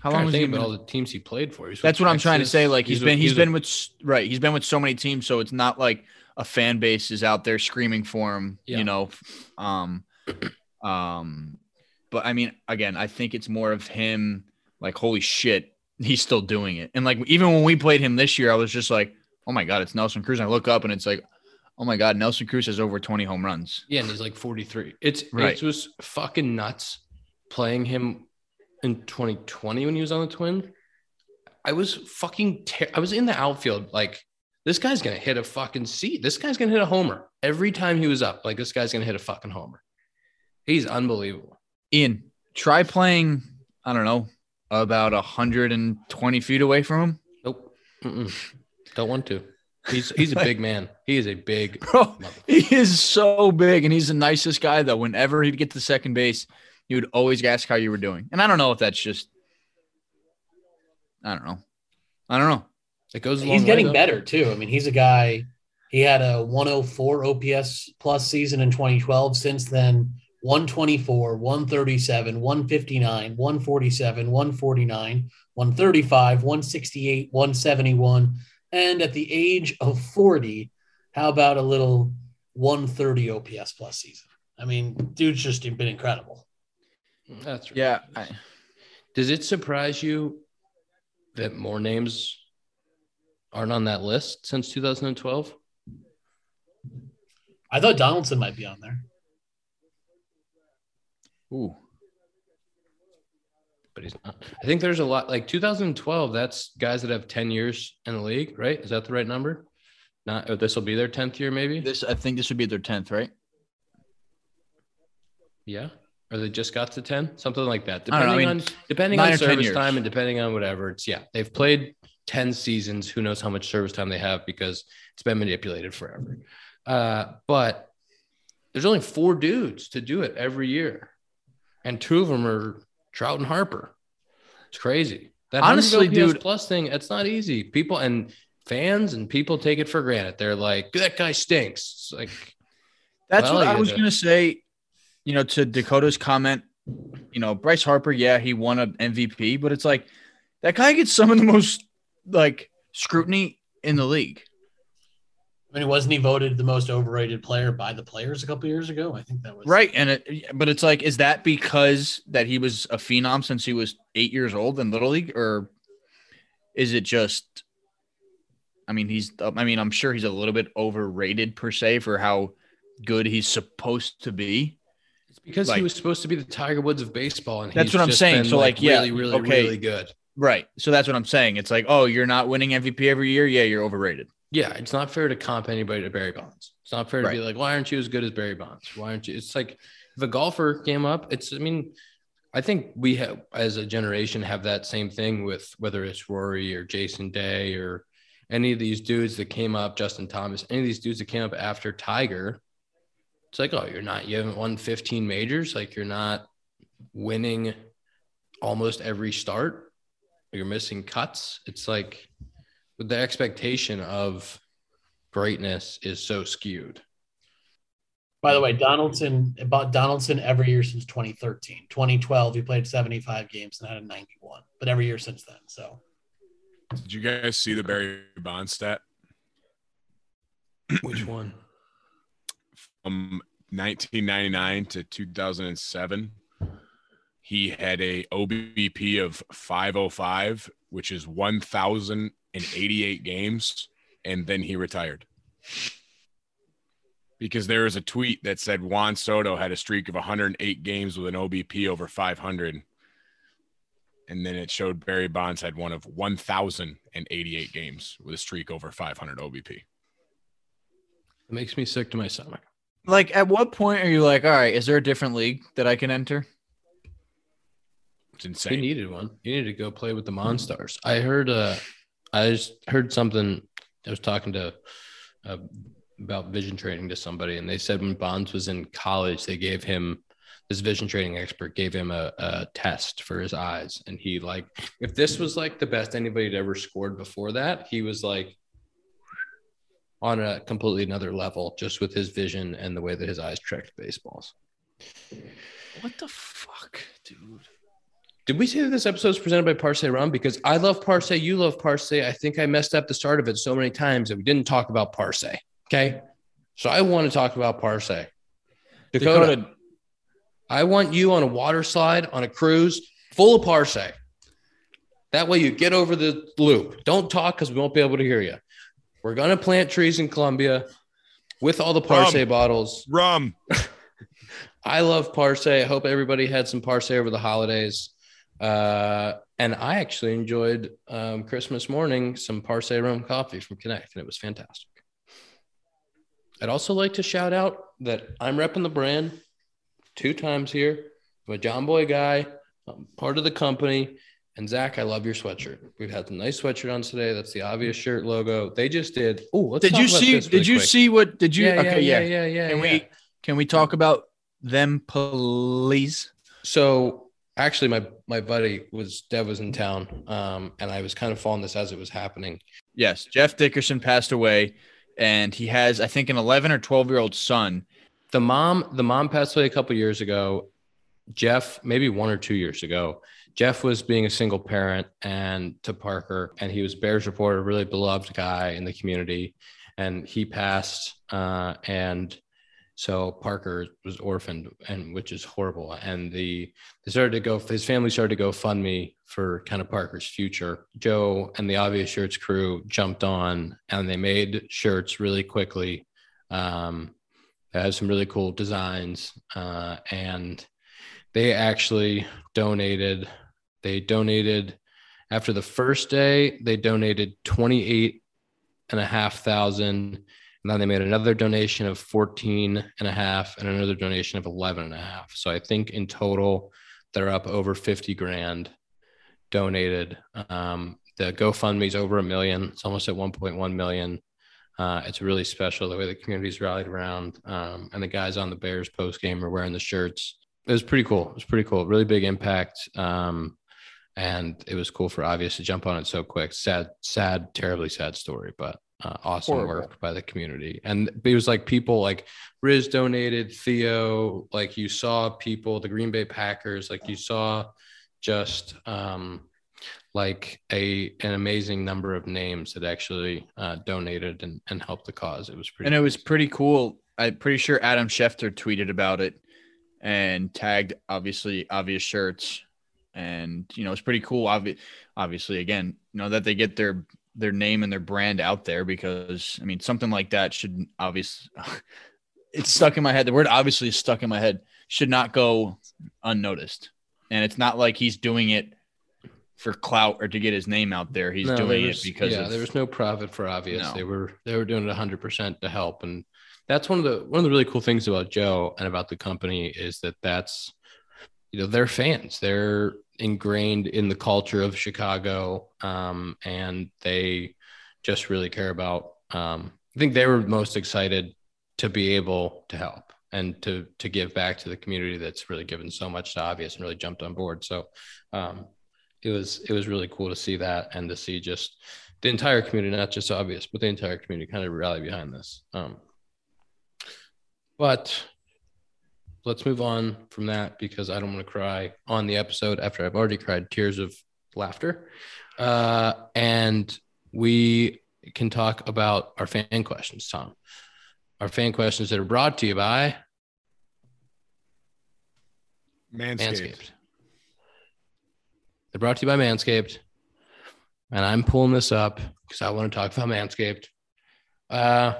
how long was he? been all the teams he played for. That's what I'm trying to say. Like he's with- been he's with- been with right. He's been with so many teams, so it's not like a fan base is out there screaming for him. Yeah. You know, um, um, but I mean, again, I think it's more of him. Like, holy shit, he's still doing it. And like, even when we played him this year, I was just like, oh my god, it's Nelson Cruz. And I look up and it's like, oh my god, Nelson Cruz has over 20 home runs. Yeah, and he's like 43. It's Right. it was fucking nuts playing him in 2020 when he was on the Twins. I was fucking ter- I was in the outfield like this guy's gonna hit a fucking seat. This guy's gonna hit a homer every time he was up. Like this guy's gonna hit a fucking homer. He's unbelievable. Ian, try playing. I don't know about 120 feet away from him. Nope. Mm-mm. Don't want to. He's he's a big man. He is a big Bro, he is so big and he's the nicest guy though. Whenever he'd get to second base, he would always ask how you were doing. And I don't know if that's just I don't know. I don't know. It goes. A He's long way, getting though. better too. I mean, he's a guy. He had a 104 OPS plus season in 2012. Since then, 124, 137, 159, 147, 149, 135, 168, 171, and at the age of 40, how about a little 130 OPS plus season? I mean, dude's just been incredible. That's right. Yeah. I, Does it surprise you that more names aren't on that list since 2012? I thought Donaldson might be on there. ooh. But he's not. I think there's a lot like 2012. That's guys that have 10 years in the league, right? Is that the right number? Not. This will be their 10th year, maybe. This I think this would be their tenth, right? Yeah. Or they just got to 10, something like that. Don't know, I Depending mean, on depending on service time and depending on whatever. It's yeah, they've played 10 seasons. Who knows how much service time they have because it's been manipulated forever. Uh, but there's only four dudes to do it every year. And two of them are Trout and Harper. It's crazy. That Honestly, 100 dude- plus thing, it's not easy. People and fans and people take it for granted. They're like, that guy stinks. It's like That's Well, what I was to- gonna say. You know, to Dakota's comment, you know, Bryce Harper, yeah, he won an MVP, but it's like that guy gets some of the most like scrutiny in the league. I mean, wasn't he voted the most overrated player by the players a couple years ago? I think that was Right. And it but it's like, is that because that he was a phenom since he was eight years old in Little League? Or is it just I mean, he's I mean, I'm sure he's a little bit overrated per se for how good he's supposed to be. It's because Like- he was supposed to be the Tiger Woods of baseball, and That's he's what I'm just saying. been, So, like, yeah, really, really, okay. really good. Right. So that's what I'm saying. It's like, oh, you're not winning MVP every year. Yeah, you're overrated. Yeah, it's not fair to comp anybody to Barry Bonds. It's not fair to be like, why aren't you as good as Barry Bonds? Why aren't you? It's like if a golfer came up, it's. I mean, I think we have as a generation have that same thing with whether it's Rory or Jason Day or any of these dudes that came up, Justin Thomas, any of these dudes that came up after Tiger. It's like, oh, you're not. You haven't won 15 majors. Like you're not winning almost every start. You're missing cuts. It's like the expectation of greatness is so skewed. By the way, Donaldson about Donaldson every year since 2013. 2012, he played 75 games and had a 91, but every year since then. So Did you guys see the Barry Bonds stat Which one? from 1999 to 2007? He had a OBP of 505, which is 1,088 games, and then he retired. Because there was a tweet that said Juan Soto had a streak of 108 games with an OBP over 500. And then it showed Barry Bonds had one of 1,088 games with a streak over 500 OBP. It makes me sick to my stomach. Like, at what point are you like, all right, is there a different league that I can enter? It's He needed one. He needed to go play with the Monstars. I heard. Uh, I just heard something. I was talking to uh, about vision training to somebody, and they said when Bonds was in college, they gave him this vision training expert gave him a, a test for his eyes, and he like if this was like the best anybody had ever scored before that, he was like on a completely another level just with his vision and the way that his eyes tracked baseballs. What the fuck, dude? Did we say that this episode is presented by Parce Rum? Because I love Parce, you love Parce. I think I messed up the start of it so many times that we didn't talk about Parce. Okay. So I want to talk about Parce. Dakota, Dakota, I want you on a water slide on a cruise full of Parce. That way you get over the loop. Don't talk because we won't be able to hear you. We're going to plant trees in Colombia with all the Parce Rum. bottles. Rum. I love Parce. I hope everybody had some Parce over the holidays. Uh, and I actually enjoyed um, Christmas morning some Parce rum coffee from Connect, and it was fantastic. I'd also like to shout out that I'm repping the brand two times here. I'm a Jomboy guy, I'm part of the company. And Zach, I love your sweatshirt. We've had the nice sweatshirt on today. That's the obvious shirt logo. They just did. Oh, did you see? really Did you quick. see what? Did you? Yeah, yeah, yeah, yeah. yeah, yeah. Can yeah. we? Can we talk about them, please? So actually, my my buddy was Dev was in town, um, and I was kind of following this as it was happening. Yes, Jeff Dickerson passed away, and he has, I think, an 11 or 12 year old son. The mom, the mom passed away a couple years ago. Jeff, maybe one or two years ago, Jeff was being a single parent and to Parker, and he was Bears reporter, really beloved guy in the community, and he passed. Uh, and So Parker was orphaned, and which is horrible. And the they started to go. His family started to go fund me for kind of Parker's future. Joe and the Obvious Shirts crew jumped on, and they made shirts really quickly. Um, they had some really cool designs, uh, and they actually donated. They donated after the first day. They donated twenty eight and a half thousand and then they made another donation of 14 and a half and another donation of 11 and a half. So I think in total, they're up over 50 grand donated. Um, the GoFundMe is over a million. It's almost at 1.1 million. Uh, it's really special the way the community's rallied around. Um, and the guys on the Bears post game are wearing the shirts. It was pretty cool. It was pretty cool. Really big impact. Um, and it was cool for obvious to jump on it so quick. Sad, sad, terribly sad story, but uh, awesome Horrible. work by the community. And it was like people like Riz donated, Theo, like you saw people, the Green Bay Packers, like you saw just um, like a an amazing number of names that actually uh, donated and, and helped the cause. It was pretty and it was pretty cool. I'm pretty sure Adam Schefter tweeted about it and tagged obviously obvious shirts and you know it's pretty cool Obvi- obviously again you know that they get their their name and their brand out there because I mean something like that should obviously it's stuck in my head. The word obviously is stuck in my head. Should not go unnoticed. And it's not like he's doing it for clout or to get his name out there. He's no, doing was, it because yeah, of, there was no profit for obvious. No. They were they were doing it 100% to help and that's one of the one of the really cool things about Joe and about the company is that that's you know they're fans. They're ingrained in the culture of Chicago, um, and they just really care about. Um, I think they were most excited to be able to help and to to give back to the community that's really given so much to Obvious and really jumped on board. So um, it was it was really cool to see that and to see just the entire community, not just Obvious, but the entire community kind of rally behind this. Um, but let's move on from that because I don't want to cry on the episode after I've already cried tears of laughter. Uh, and we can talk about our fan questions, Tom. Our fan questions that are brought to you by Manscaped. Manscaped. They're brought to you by Manscaped. And I'm pulling this up because I want to talk about Manscaped. Uh,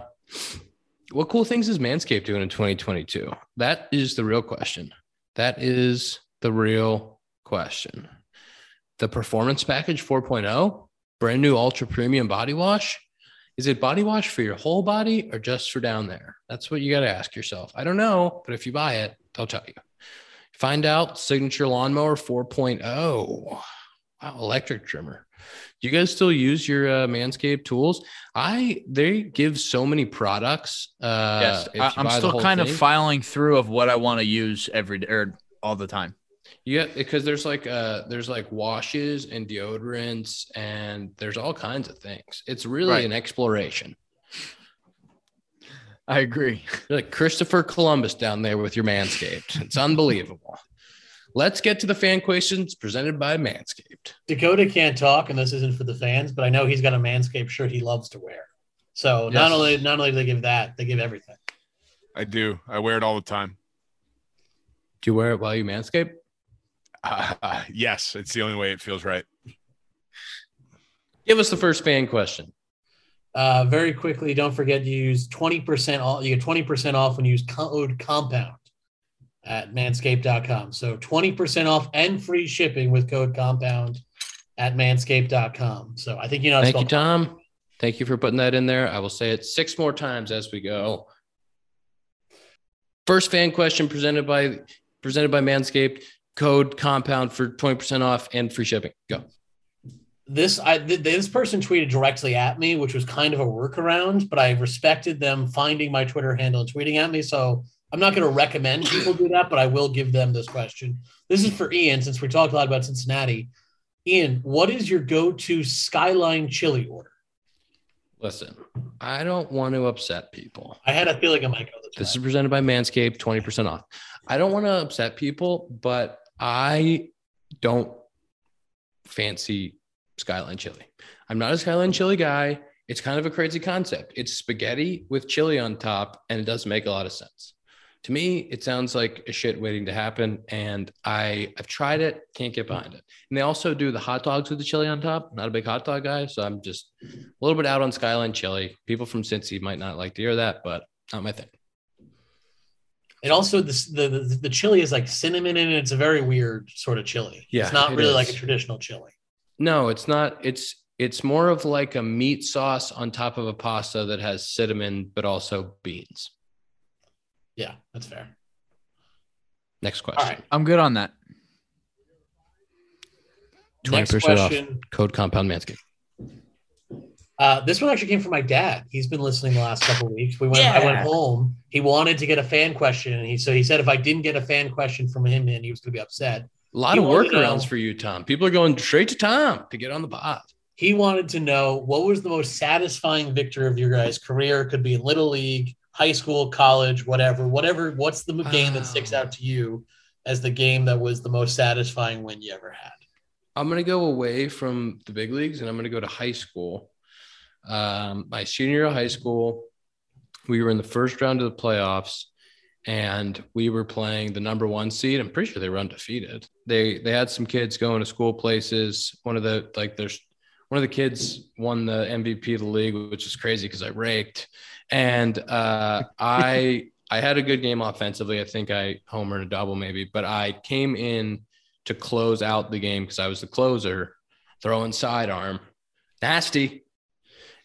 what cool things is Manscaped doing in 2022? That is the real question. That is the real question. The Performance Package 4.0, brand new ultra premium body wash. Is it body wash for your whole body or just for down there? That's what you got to ask yourself. I don't know, but if you buy it, they'll tell you. Find out Signature Lawnmower 4.0. Wow, electric trimmer do you guys still use your uh, Manscaped tools? I they give so many products. Uh, yes, I, am still kind thing. of filing through of what I want to use every day or all the time. Yeah, because there's like uh there's like washes and deodorants and there's all kinds of things. It's really right. an exploration. I agree. You're like Christopher Columbus down there with your Manscaped. It's unbelievable. Let's get to the fan questions presented by Manscaped. Dakota can't talk, and this isn't for the fans, but I know he's got a Manscaped shirt he loves to wear. So yes. not only not only do they give that, they give everything. I do. I wear it all the time. Do you wear it while you manscape? Uh, yes, it's the only way it feels right. Give us the first fan question. Uh, very quickly, don't forget to use 20% off. You get 20% off when you use code compound at manscaped.com. So 20% off and free shipping with code compound at manscaped.com. So I think you know. Thank you, Tom. Thank you for putting that in there. I will say it six more times as we go. First fan question presented by presented by Manscaped. Code compound for 20% off and free shipping. Go. This I th- this person tweeted directly at me, which was kind of a workaround, but I respected them finding my Twitter handle and tweeting at me. So I'm not going to recommend people do that, but I will give them this question. This is for Ian, since we talked a lot about Cincinnati. Ian, what is your go-to Skyline chili order? Listen, I don't want to upset people. I had a feeling I might go this. This is presented by Manscaped, 20% off. I don't want to upset people, but I don't fancy Skyline chili. I'm not a Skyline chili guy. It's kind of a crazy concept. It's spaghetti with chili on top, and it doesn't make a lot of sense. To me, it sounds like a shit waiting to happen. And I I've tried it, can't get behind it. And they also do the hot dogs with the chili on top. Not a big hot dog guy, so I'm just a little bit out on Skyline chili. People from Cincy might not like to hear that, but not my thing. And also the, the the chili is like cinnamon and it's a very weird sort of chili. Yeah, it's not it really is. like a traditional chili. No, it's not. It's it's more of like a meat sauce on top of a pasta that has cinnamon, but also beans. Yeah, that's fair. Next question. right. I'm good on that. 20% off. question. Code compound manscaped. Uh, this one actually came from my dad. He's been listening the last couple of weeks. We went. I went home. He wanted to get a fan question, and he so he said if I didn't get a fan question from him, then he was going to be upset. A lot You of wanna know- workarounds for you, Tom. People are going straight to Tom to get on the pod. He wanted to know what was the most satisfying victory of your guys' career. Could be in little league, high school, college, whatever. Whatever. What's the game that sticks out to you as the game that was the most satisfying win you ever had? I'm going to go away from the big leagues and I'm going to go to high school. Um, my senior year of high school, we were in the first round of the playoffs and we were playing the number one seed. I'm pretty sure they were undefeated. They they had some kids going to school places. One of the like there's one of the kids won the MVP of the league, which is crazy because I raked. And uh, I I had a good game offensively. I think I homered a double maybe, but I came in to close out the game because I was the closer, throwing sidearm, nasty,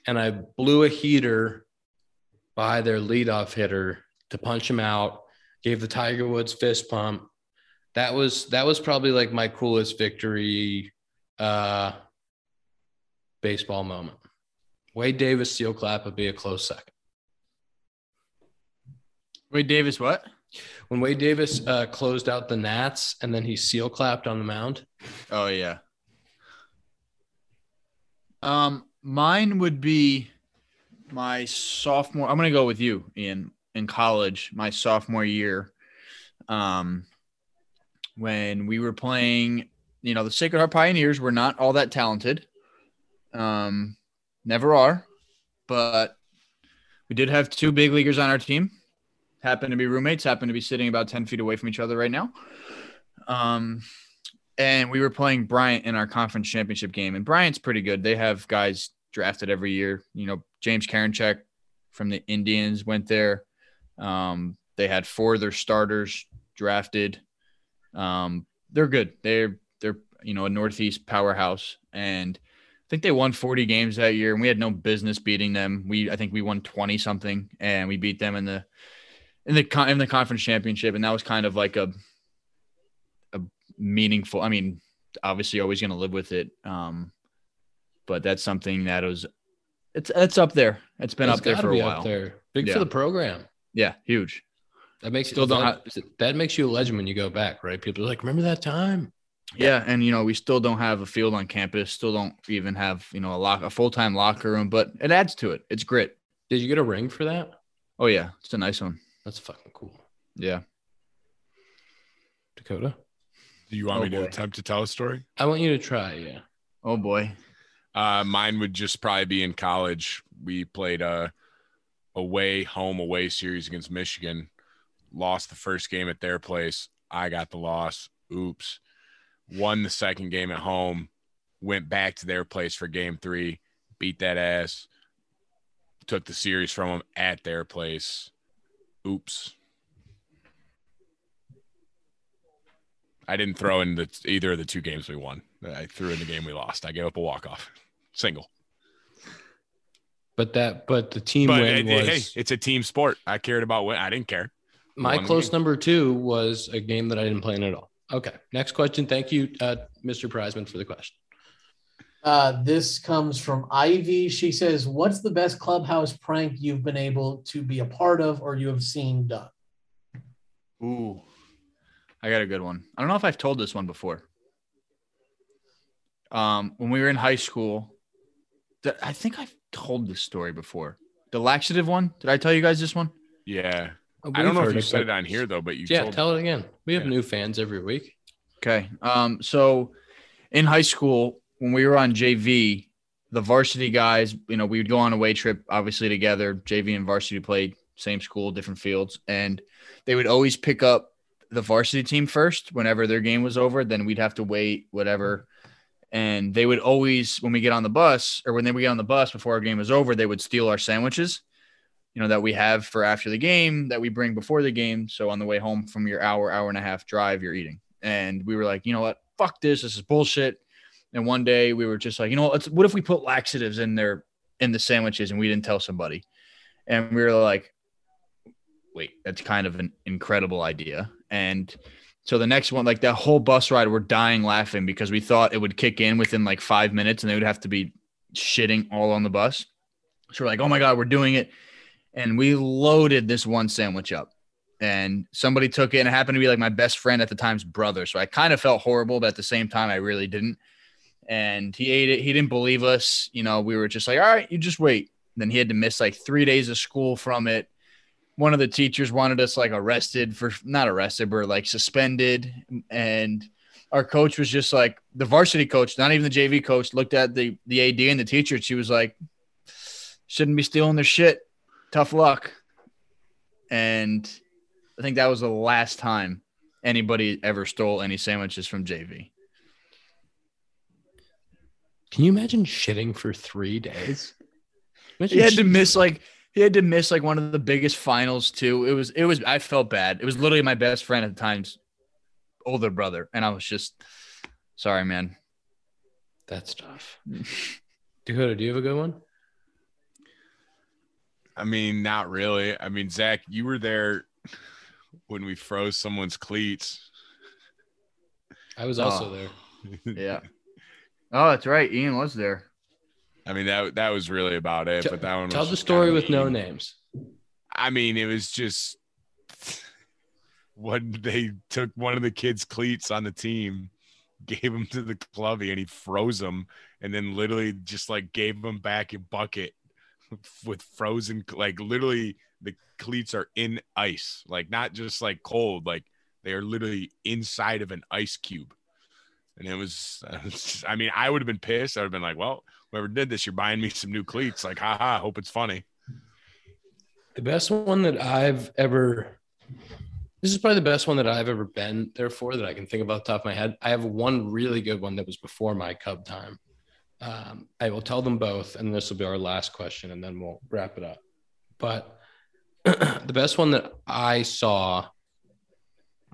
and I blew a heater by their leadoff hitter to punch him out. Gave the Tiger Woods fist pump. That was that was probably like my coolest victory uh, baseball moment. Wade Davis seal clap would be a close second. Wait, Davis, what? When Wade Davis uh, closed out the Nats and then he seal clapped on the mound. Oh yeah. Um, mine would be my sophomore. I'm gonna go with you, Ian. In college, my sophomore year, um, when we were playing, you know, the Sacred Heart Pioneers were not all that talented. Um, never are, but we did have two big leaguers on our team. Happened to be roommates. Happened to be sitting about ten feet away from each other right now. Um, and we were playing Bryant in our conference championship game. And Bryant's pretty good. They have guys drafted every year. You know, James Karinchak from the Indians went there. Um, they had four of their starters drafted. Um, they're good. They're they're you know a Northeast powerhouse, and I think they won 40 games that year, and we had no business beating them. We I think we won 20 something, and we beat them in the in the con- in the conference championship, and that was kind of like a a meaningful. I mean, obviously, always going to live with it, um, but that's something that was it's it's up there. It's been It's up there for a while. There. Big Yeah. for the program. Yeah, huge. That makes Still still don't that, that makes you a legend when you go back, right? People are like, remember that time? Yeah, and you know we still don't have a field on campus. Still don't even have you know a lock a full time locker room, but it adds to it. It's grit. Did you get a ring for that? Oh yeah, it's a nice one. That's fucking cool. Yeah. Dakota, Do you want Oh, me to boy. attempt to tell a story? I want you to try. Yeah. Oh boy. Uh, mine would just probably be in college. We played a away home away series against Michigan. Lost the first game at their place. I got the loss. Oops. Won the second game at home. Went back to their place for game three. Beat that ass. Took the series from them at their place. Oops. I didn't throw in the either of the two games we won. I threw in the game we lost. I gave up a walk off single. But that, but the team But win it- was hey, it's a team sport. I cared about win. I didn't care. my close number two was a game that I didn't play in at all. Okay. Next question. Thank you, uh, Mr. Prizeman, for the question. Uh, this comes from Ivy. She says, "What's the best clubhouse prank you've been able to be a part of or you have seen done?" Ooh. I got a good one. I don't know if I've told this one before. Um, when we were in high school, th- I think I've told this story before. The laxative one. Did I tell you guys this one? Yeah. Oh, I don't know if you it, said it on here though, but you Yeah, told tell it again. We have Yeah. new fans every week. Okay. Um, so in high school, when we were on JV, the varsity guys, you know, we would go on a way trip, obviously together. JV and varsity played same school, different fields, and they would always pick up the varsity team first whenever their game was over. Then we'd have to wait, whatever. And they would always, when we get on the bus or when they would get on the bus before our game was over, they would steal our sandwiches, you know, that we have for after the game that we bring before the game. So on the way home from your hour, hour and a half drive, you're eating. And we were like, you know what? Fuck this. This is bullshit. And one day we were just like, you know, let's, what if we put laxatives in there in the sandwiches and we didn't tell somebody? And we were like, wait, that's kind of an incredible idea. And so the next one, like that whole bus ride, we're dying laughing because we thought it would kick in within like five minutes and they would have to be shitting all on the bus. So we're like, oh my God, we're doing it. And we loaded this one sandwich up. And somebody took it and it happened to be like my best friend at the time's brother. So I kind of felt horrible, but at the same time, I really didn't. And he ate it. He didn't believe us. You know, we were just like, all right, you just wait. And then he had to miss like three days of school from it one of the teachers wanted us like arrested for not arrested, but like suspended. And our coach was just like the varsity coach, not even the JV coach, looked at the the AD and the teacher. She was like, "Shouldn't be stealing their shit. Tough luck." And I think that was the last time anybody ever stole any sandwiches from JV. Can you imagine shitting for three days? Imagine he had to miss like he had to miss like one of the biggest finals too. It was it was I felt bad. It was literally my best friend at the time's older brother, and I was just sorry, man. That's tough. Dakota, do you have a good one? I mean, not really. I mean, Zach, you were there when we froze someone's cleats. I was also Oh. there. Yeah. Oh, that's right. Ian was there. I mean, that that was really about it. Tell- but that one Tell was the story kinda with no names. I mean, it was just when they took one of the kids' cleats on the team, gave him to the clubby, and he froze them, and then literally just like gave them back in bucket with frozen, like literally the cleats are in ice, like not just like cold, like they are literally inside of an ice cube. And it was, it was just- I mean, I would have been pissed. I would have been like, well, whoever did this, you're buying me some new cleats. Like, haha, hope it's funny. The best one that I've ever this is probably the best one that I've ever been there for that I can think about the top of my head. I have one really good one that was before my Cub time. Um, I will tell them both, and this will be our last question, and then we'll wrap it up. But the best one that I saw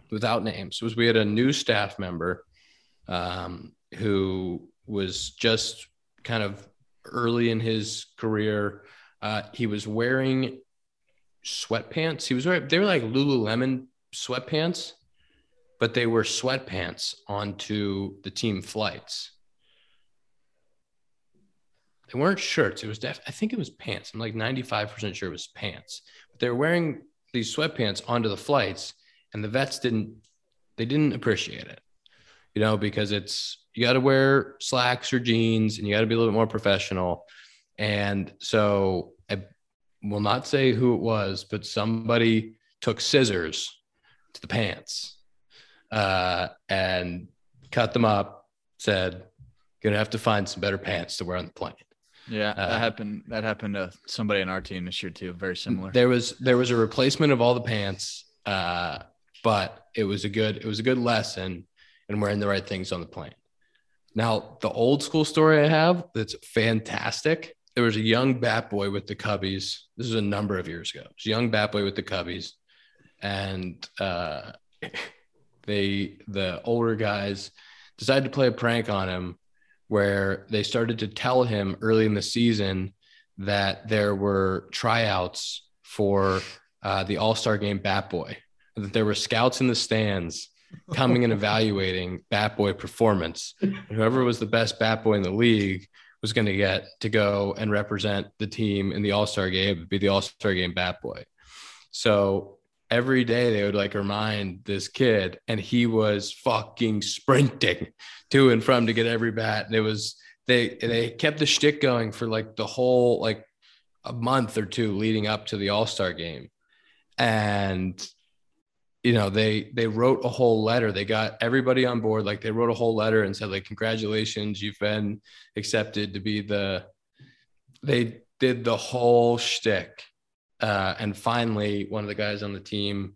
without names was we had a new staff member um, who was just kind of early in his career. Uh, he was wearing sweatpants. He was wearing, they were like Lululemon sweatpants, but they were sweatpants onto the team flights. They weren't shirts. It was def- I think it was pants. I'm like 95% sure it was pants. But they were wearing these sweatpants onto the flights, and the vets didn't they didn't appreciate it. You know, because it's you got to wear slacks or jeans and you got to be a little bit more professional. And so I will not say who it was, but somebody took scissors to the pants uh, and cut them up, said, Gonna have to find some better pants to wear on the plane. Yeah, Uh, that happened. That happened to somebody on our team this year too. Very similar. There was there was a replacement of all the pants, uh, but it was a good it was a good lesson in wearing the right things on the plane. Now the old school story I have that's fantastic. There was a young bat boy with the Cubbies. This is a number of years ago. It was a young bat boy with the Cubbies, and uh, they the older guys decided to play a prank on him where they started to tell him early in the season that there were tryouts for uh, the All Star Game Bat Boy, that there were scouts in the stands coming and evaluating Bat Boy performance. And whoever was the best Bat Boy in the league was going to get to go and represent the team in the All Star Game, be the All Star Game Bat Boy. So every day they would like remind this kid, and he was fucking sprinting to and from to get every bat. And it was they they kept the shtick going for like the whole like a month or two leading up to the All Star game, and you know they they wrote a whole letter. They got everybody on board. Like they wrote a whole letter and said like congratulations, you've been accepted to be the. They did the whole shtick Uh, and finally, one of the guys on the team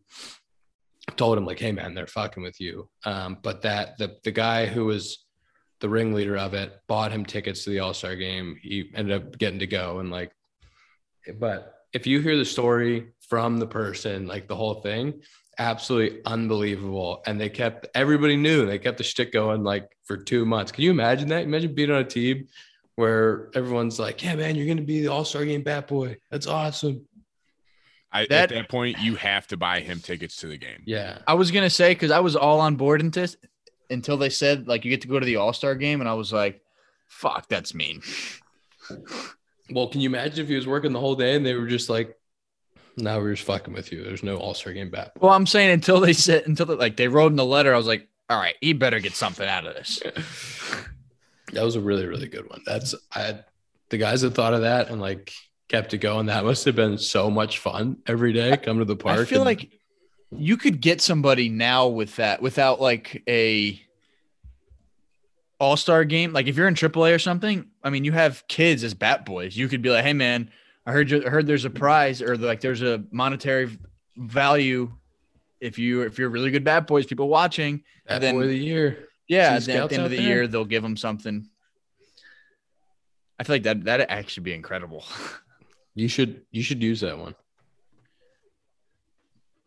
told him like, "Hey, man, they're fucking with you." Um, but that the the guy who was the ringleader of it bought him tickets to the All Star game. He ended up getting to go and like, but if you hear the story from the person, like the whole thing, absolutely unbelievable. And they kept everybody knew they kept the shtick going like for two months. Can you imagine that? Imagine being on a team where everyone's like, "Yeah, man, you're gonna be the All Star game bat boy. That's awesome." I, That- at that point, you have to buy him tickets to the game. Yeah, I was gonna say because I was all on board into this until they said like you get to go to the All Star game, and I was like, "Fuck, that's mean." Well, can you imagine if he was working the whole day and they were just like, "No, we're just fucking with you. There's no All Star game bat." Well, I'm saying until they said until they, like they wrote in the letter, I was like, "All right, he better get something out of this." That was a really, really good one. That's I had the guys that thought of that and like kept it going. That must have been so much fun every day coming to the park. I feel and- like you could get somebody now with that without like a all star game. Like if you're in AAA or something, I mean, you have kids as bat boys. You could be like, "Hey, man, I heard you I heard there's a prize or like there's a monetary value if you if you're really good Bad boys, people watching. that then- boy of the year. Yeah, then at the end of the there. year, they'll give them something. I feel like that that actually be incredible. You should you should use that one.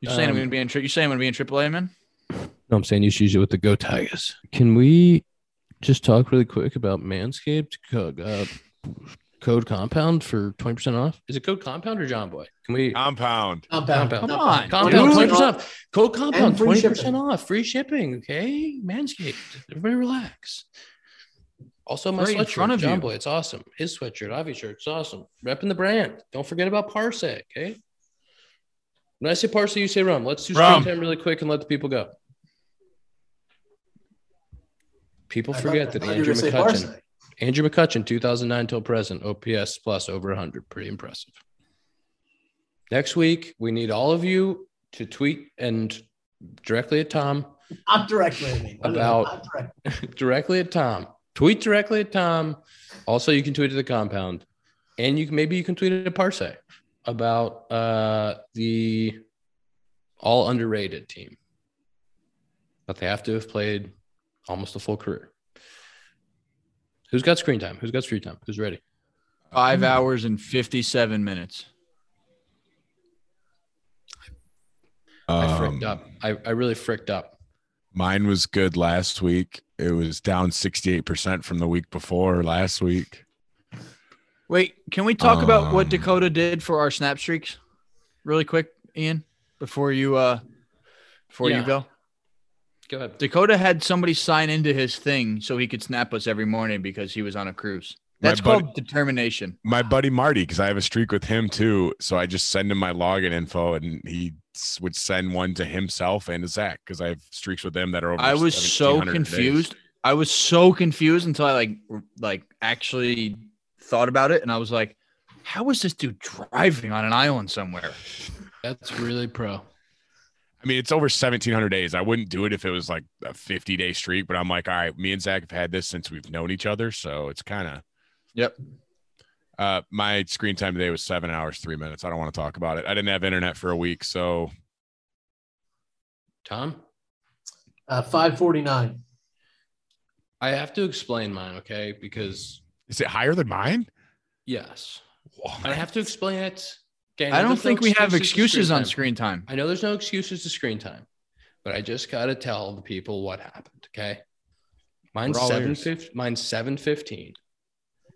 You're saying I'm Um, gonna be in tri- you saying I'm gonna be in AAA, man? No, I'm saying you should use it with the Go Tigers. Can we just talk really quick about Manscaped code, uh, code compound for 20% off? Is it code compound or Jomboy? Can we Compound. Compound. Compound. Come on, compound dude. 20% off? Code compound free 20% shipping. off. Free shipping. Okay. Manscaped. Everybody relax. Also, my Right in sweatshirt, front of John you. Boy, it's awesome. His sweatshirt, Avi shirt, it's awesome. Repping the brand. Don't forget about Parce, okay? When I say Parce, you say rum. Let's do Rum. screen time really quick and let the people go. People forget thought- that I thought you were Andrew gonna McCutchen, Parce. Andrew McCutchen, 2009 till present, OPS plus over 100. Pretty impressive. Next week, we need all of you to tweet and directly at Tom, Not directly at me. About- directly. directly at Tom. Tweet directly at Tom. Also, you can tweet to the compound, and you can maybe you can tweet at Parce about uh, the all underrated team, but they have to have played almost a full career. Who's got screen time? Who's got screen time? Who's ready? Five hours and fifty-seven minutes. I fricked Um, up. I, I really fricked up. Mine was good last week. It was down 68% from the week before last week. Wait, can we talk about what Um, Dakota did for our snap streaks, really quick, Ian, before you uh before Yeah. you go? Go ahead. Dakota had somebody sign into his thing so he could snap us every morning because he was on a cruise. My That's buddy- called determination. My buddy Marty, because I have a streak with him too. So I just send him my login info and he would send one to himself and to Zach because I have streaks with them that are over. I was so 1700 days. confused. I was so confused until I like like actually thought about it and I was like, how is this dude driving on an island somewhere? That's really pro. I mean, it's over 1700 days. I wouldn't do it if it was like a 50 day streak, but I'm like, all right, me and Zach have had this since we've known each other. So it's kind of, Yep. uh, my screen time today was seven hours, three minutes. I don't want to talk about it. I didn't have internet for a week. So Tom, Uh, 549. I have to explain mine, okay? Because is it higher than mine? yes, Whoa, and I have to explain it. Okay, I don't there's no think we have to excuses on screen time. I know there's no excuses to screen time, but I just got to tell the people what happened. Okay. Mine's We're all seven ears. fifteen. Mine's seven fifteen.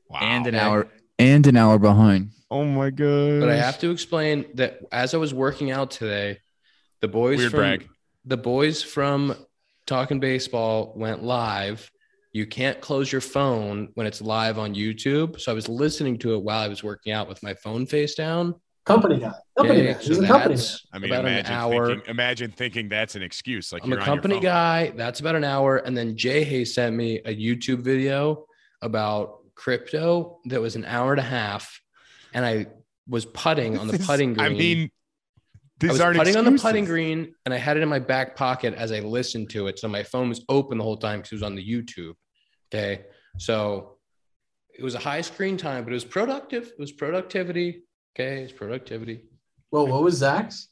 wow. And an Okay. hour and an hour behind. Oh my god. But I have to explain that as I was working out today, the boys Weird from brag. the boys from Talking Baseball went live. You can't close your phone when it's live on YouTube. So I was listening to it while I was working out with my phone face down. Company guy. Company Okay, guy. so He's a company guy. I mean, about an imagine hour. thinking, imagine thinking that's an excuse. Like I'm a you're on company guy. That's about an hour. And then Jay Hay sent me a YouTube video about crypto that was an hour and a half. And I was putting on the putting green. I mean, I these was aren't putting on the putting green and I had it in my back pocket as I listened to it. So my phone was open the whole time because it was on the YouTube. Okay. So it was a high screen time, but it was productive. It was productivity. Okay. It's productivity. Whoa, what was Zach's?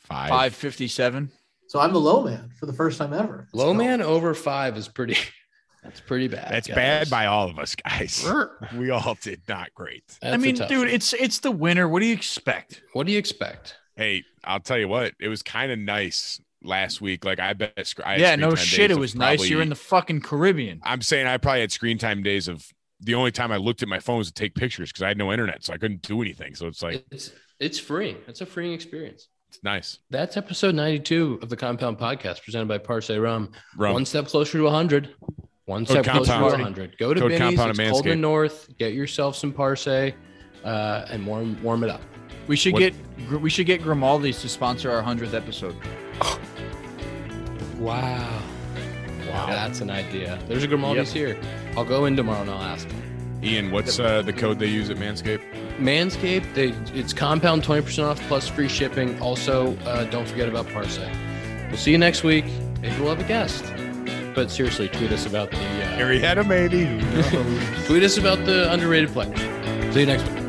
Five. Five fifty seven. So I'm the low man for the first time ever. Let's Low go. man over five is pretty. That's pretty bad. That's guys. bad by all of us, guys. We all did not great. That's I a mean, dude, one. it's it's the winter. What do you expect? what do you expect? Hey, I'll tell you what, it was kind of nice last week. Like I bet. I yeah, no shit. It of was nice. You're in the fucking Caribbean. I'm saying I probably had screen time days of the only time I looked at my phone was to take pictures because I had no internet, so I couldn't do anything. So it's like It's it's free. It's a freeing experience. it's nice. That's episode 92 of the Compound Podcast presented by Parce Rum. Rum. One step closer to 100. One Code step closer to Compound. 100. Go to Code Benny's. Compound It's at cold in Manscaped. north. Get yourself some Parce uh, and warm warm it up. We should What- get we should get Grimaldi's to sponsor our hundredth episode. Wow. Wow. That's an idea. There's a Grimaldi's here. I'll go in tomorrow and I'll ask. Him. Ian, what's uh, the code they use at Manscaped? Manscaped, they, it's compound 20% off plus free shipping. Also, uh, don't forget about Parce. We'll see you next week. Maybe we'll have a guest. But seriously, tweet us about the uh, Harry had a maybe. tweet us about the underrated players. See you next week.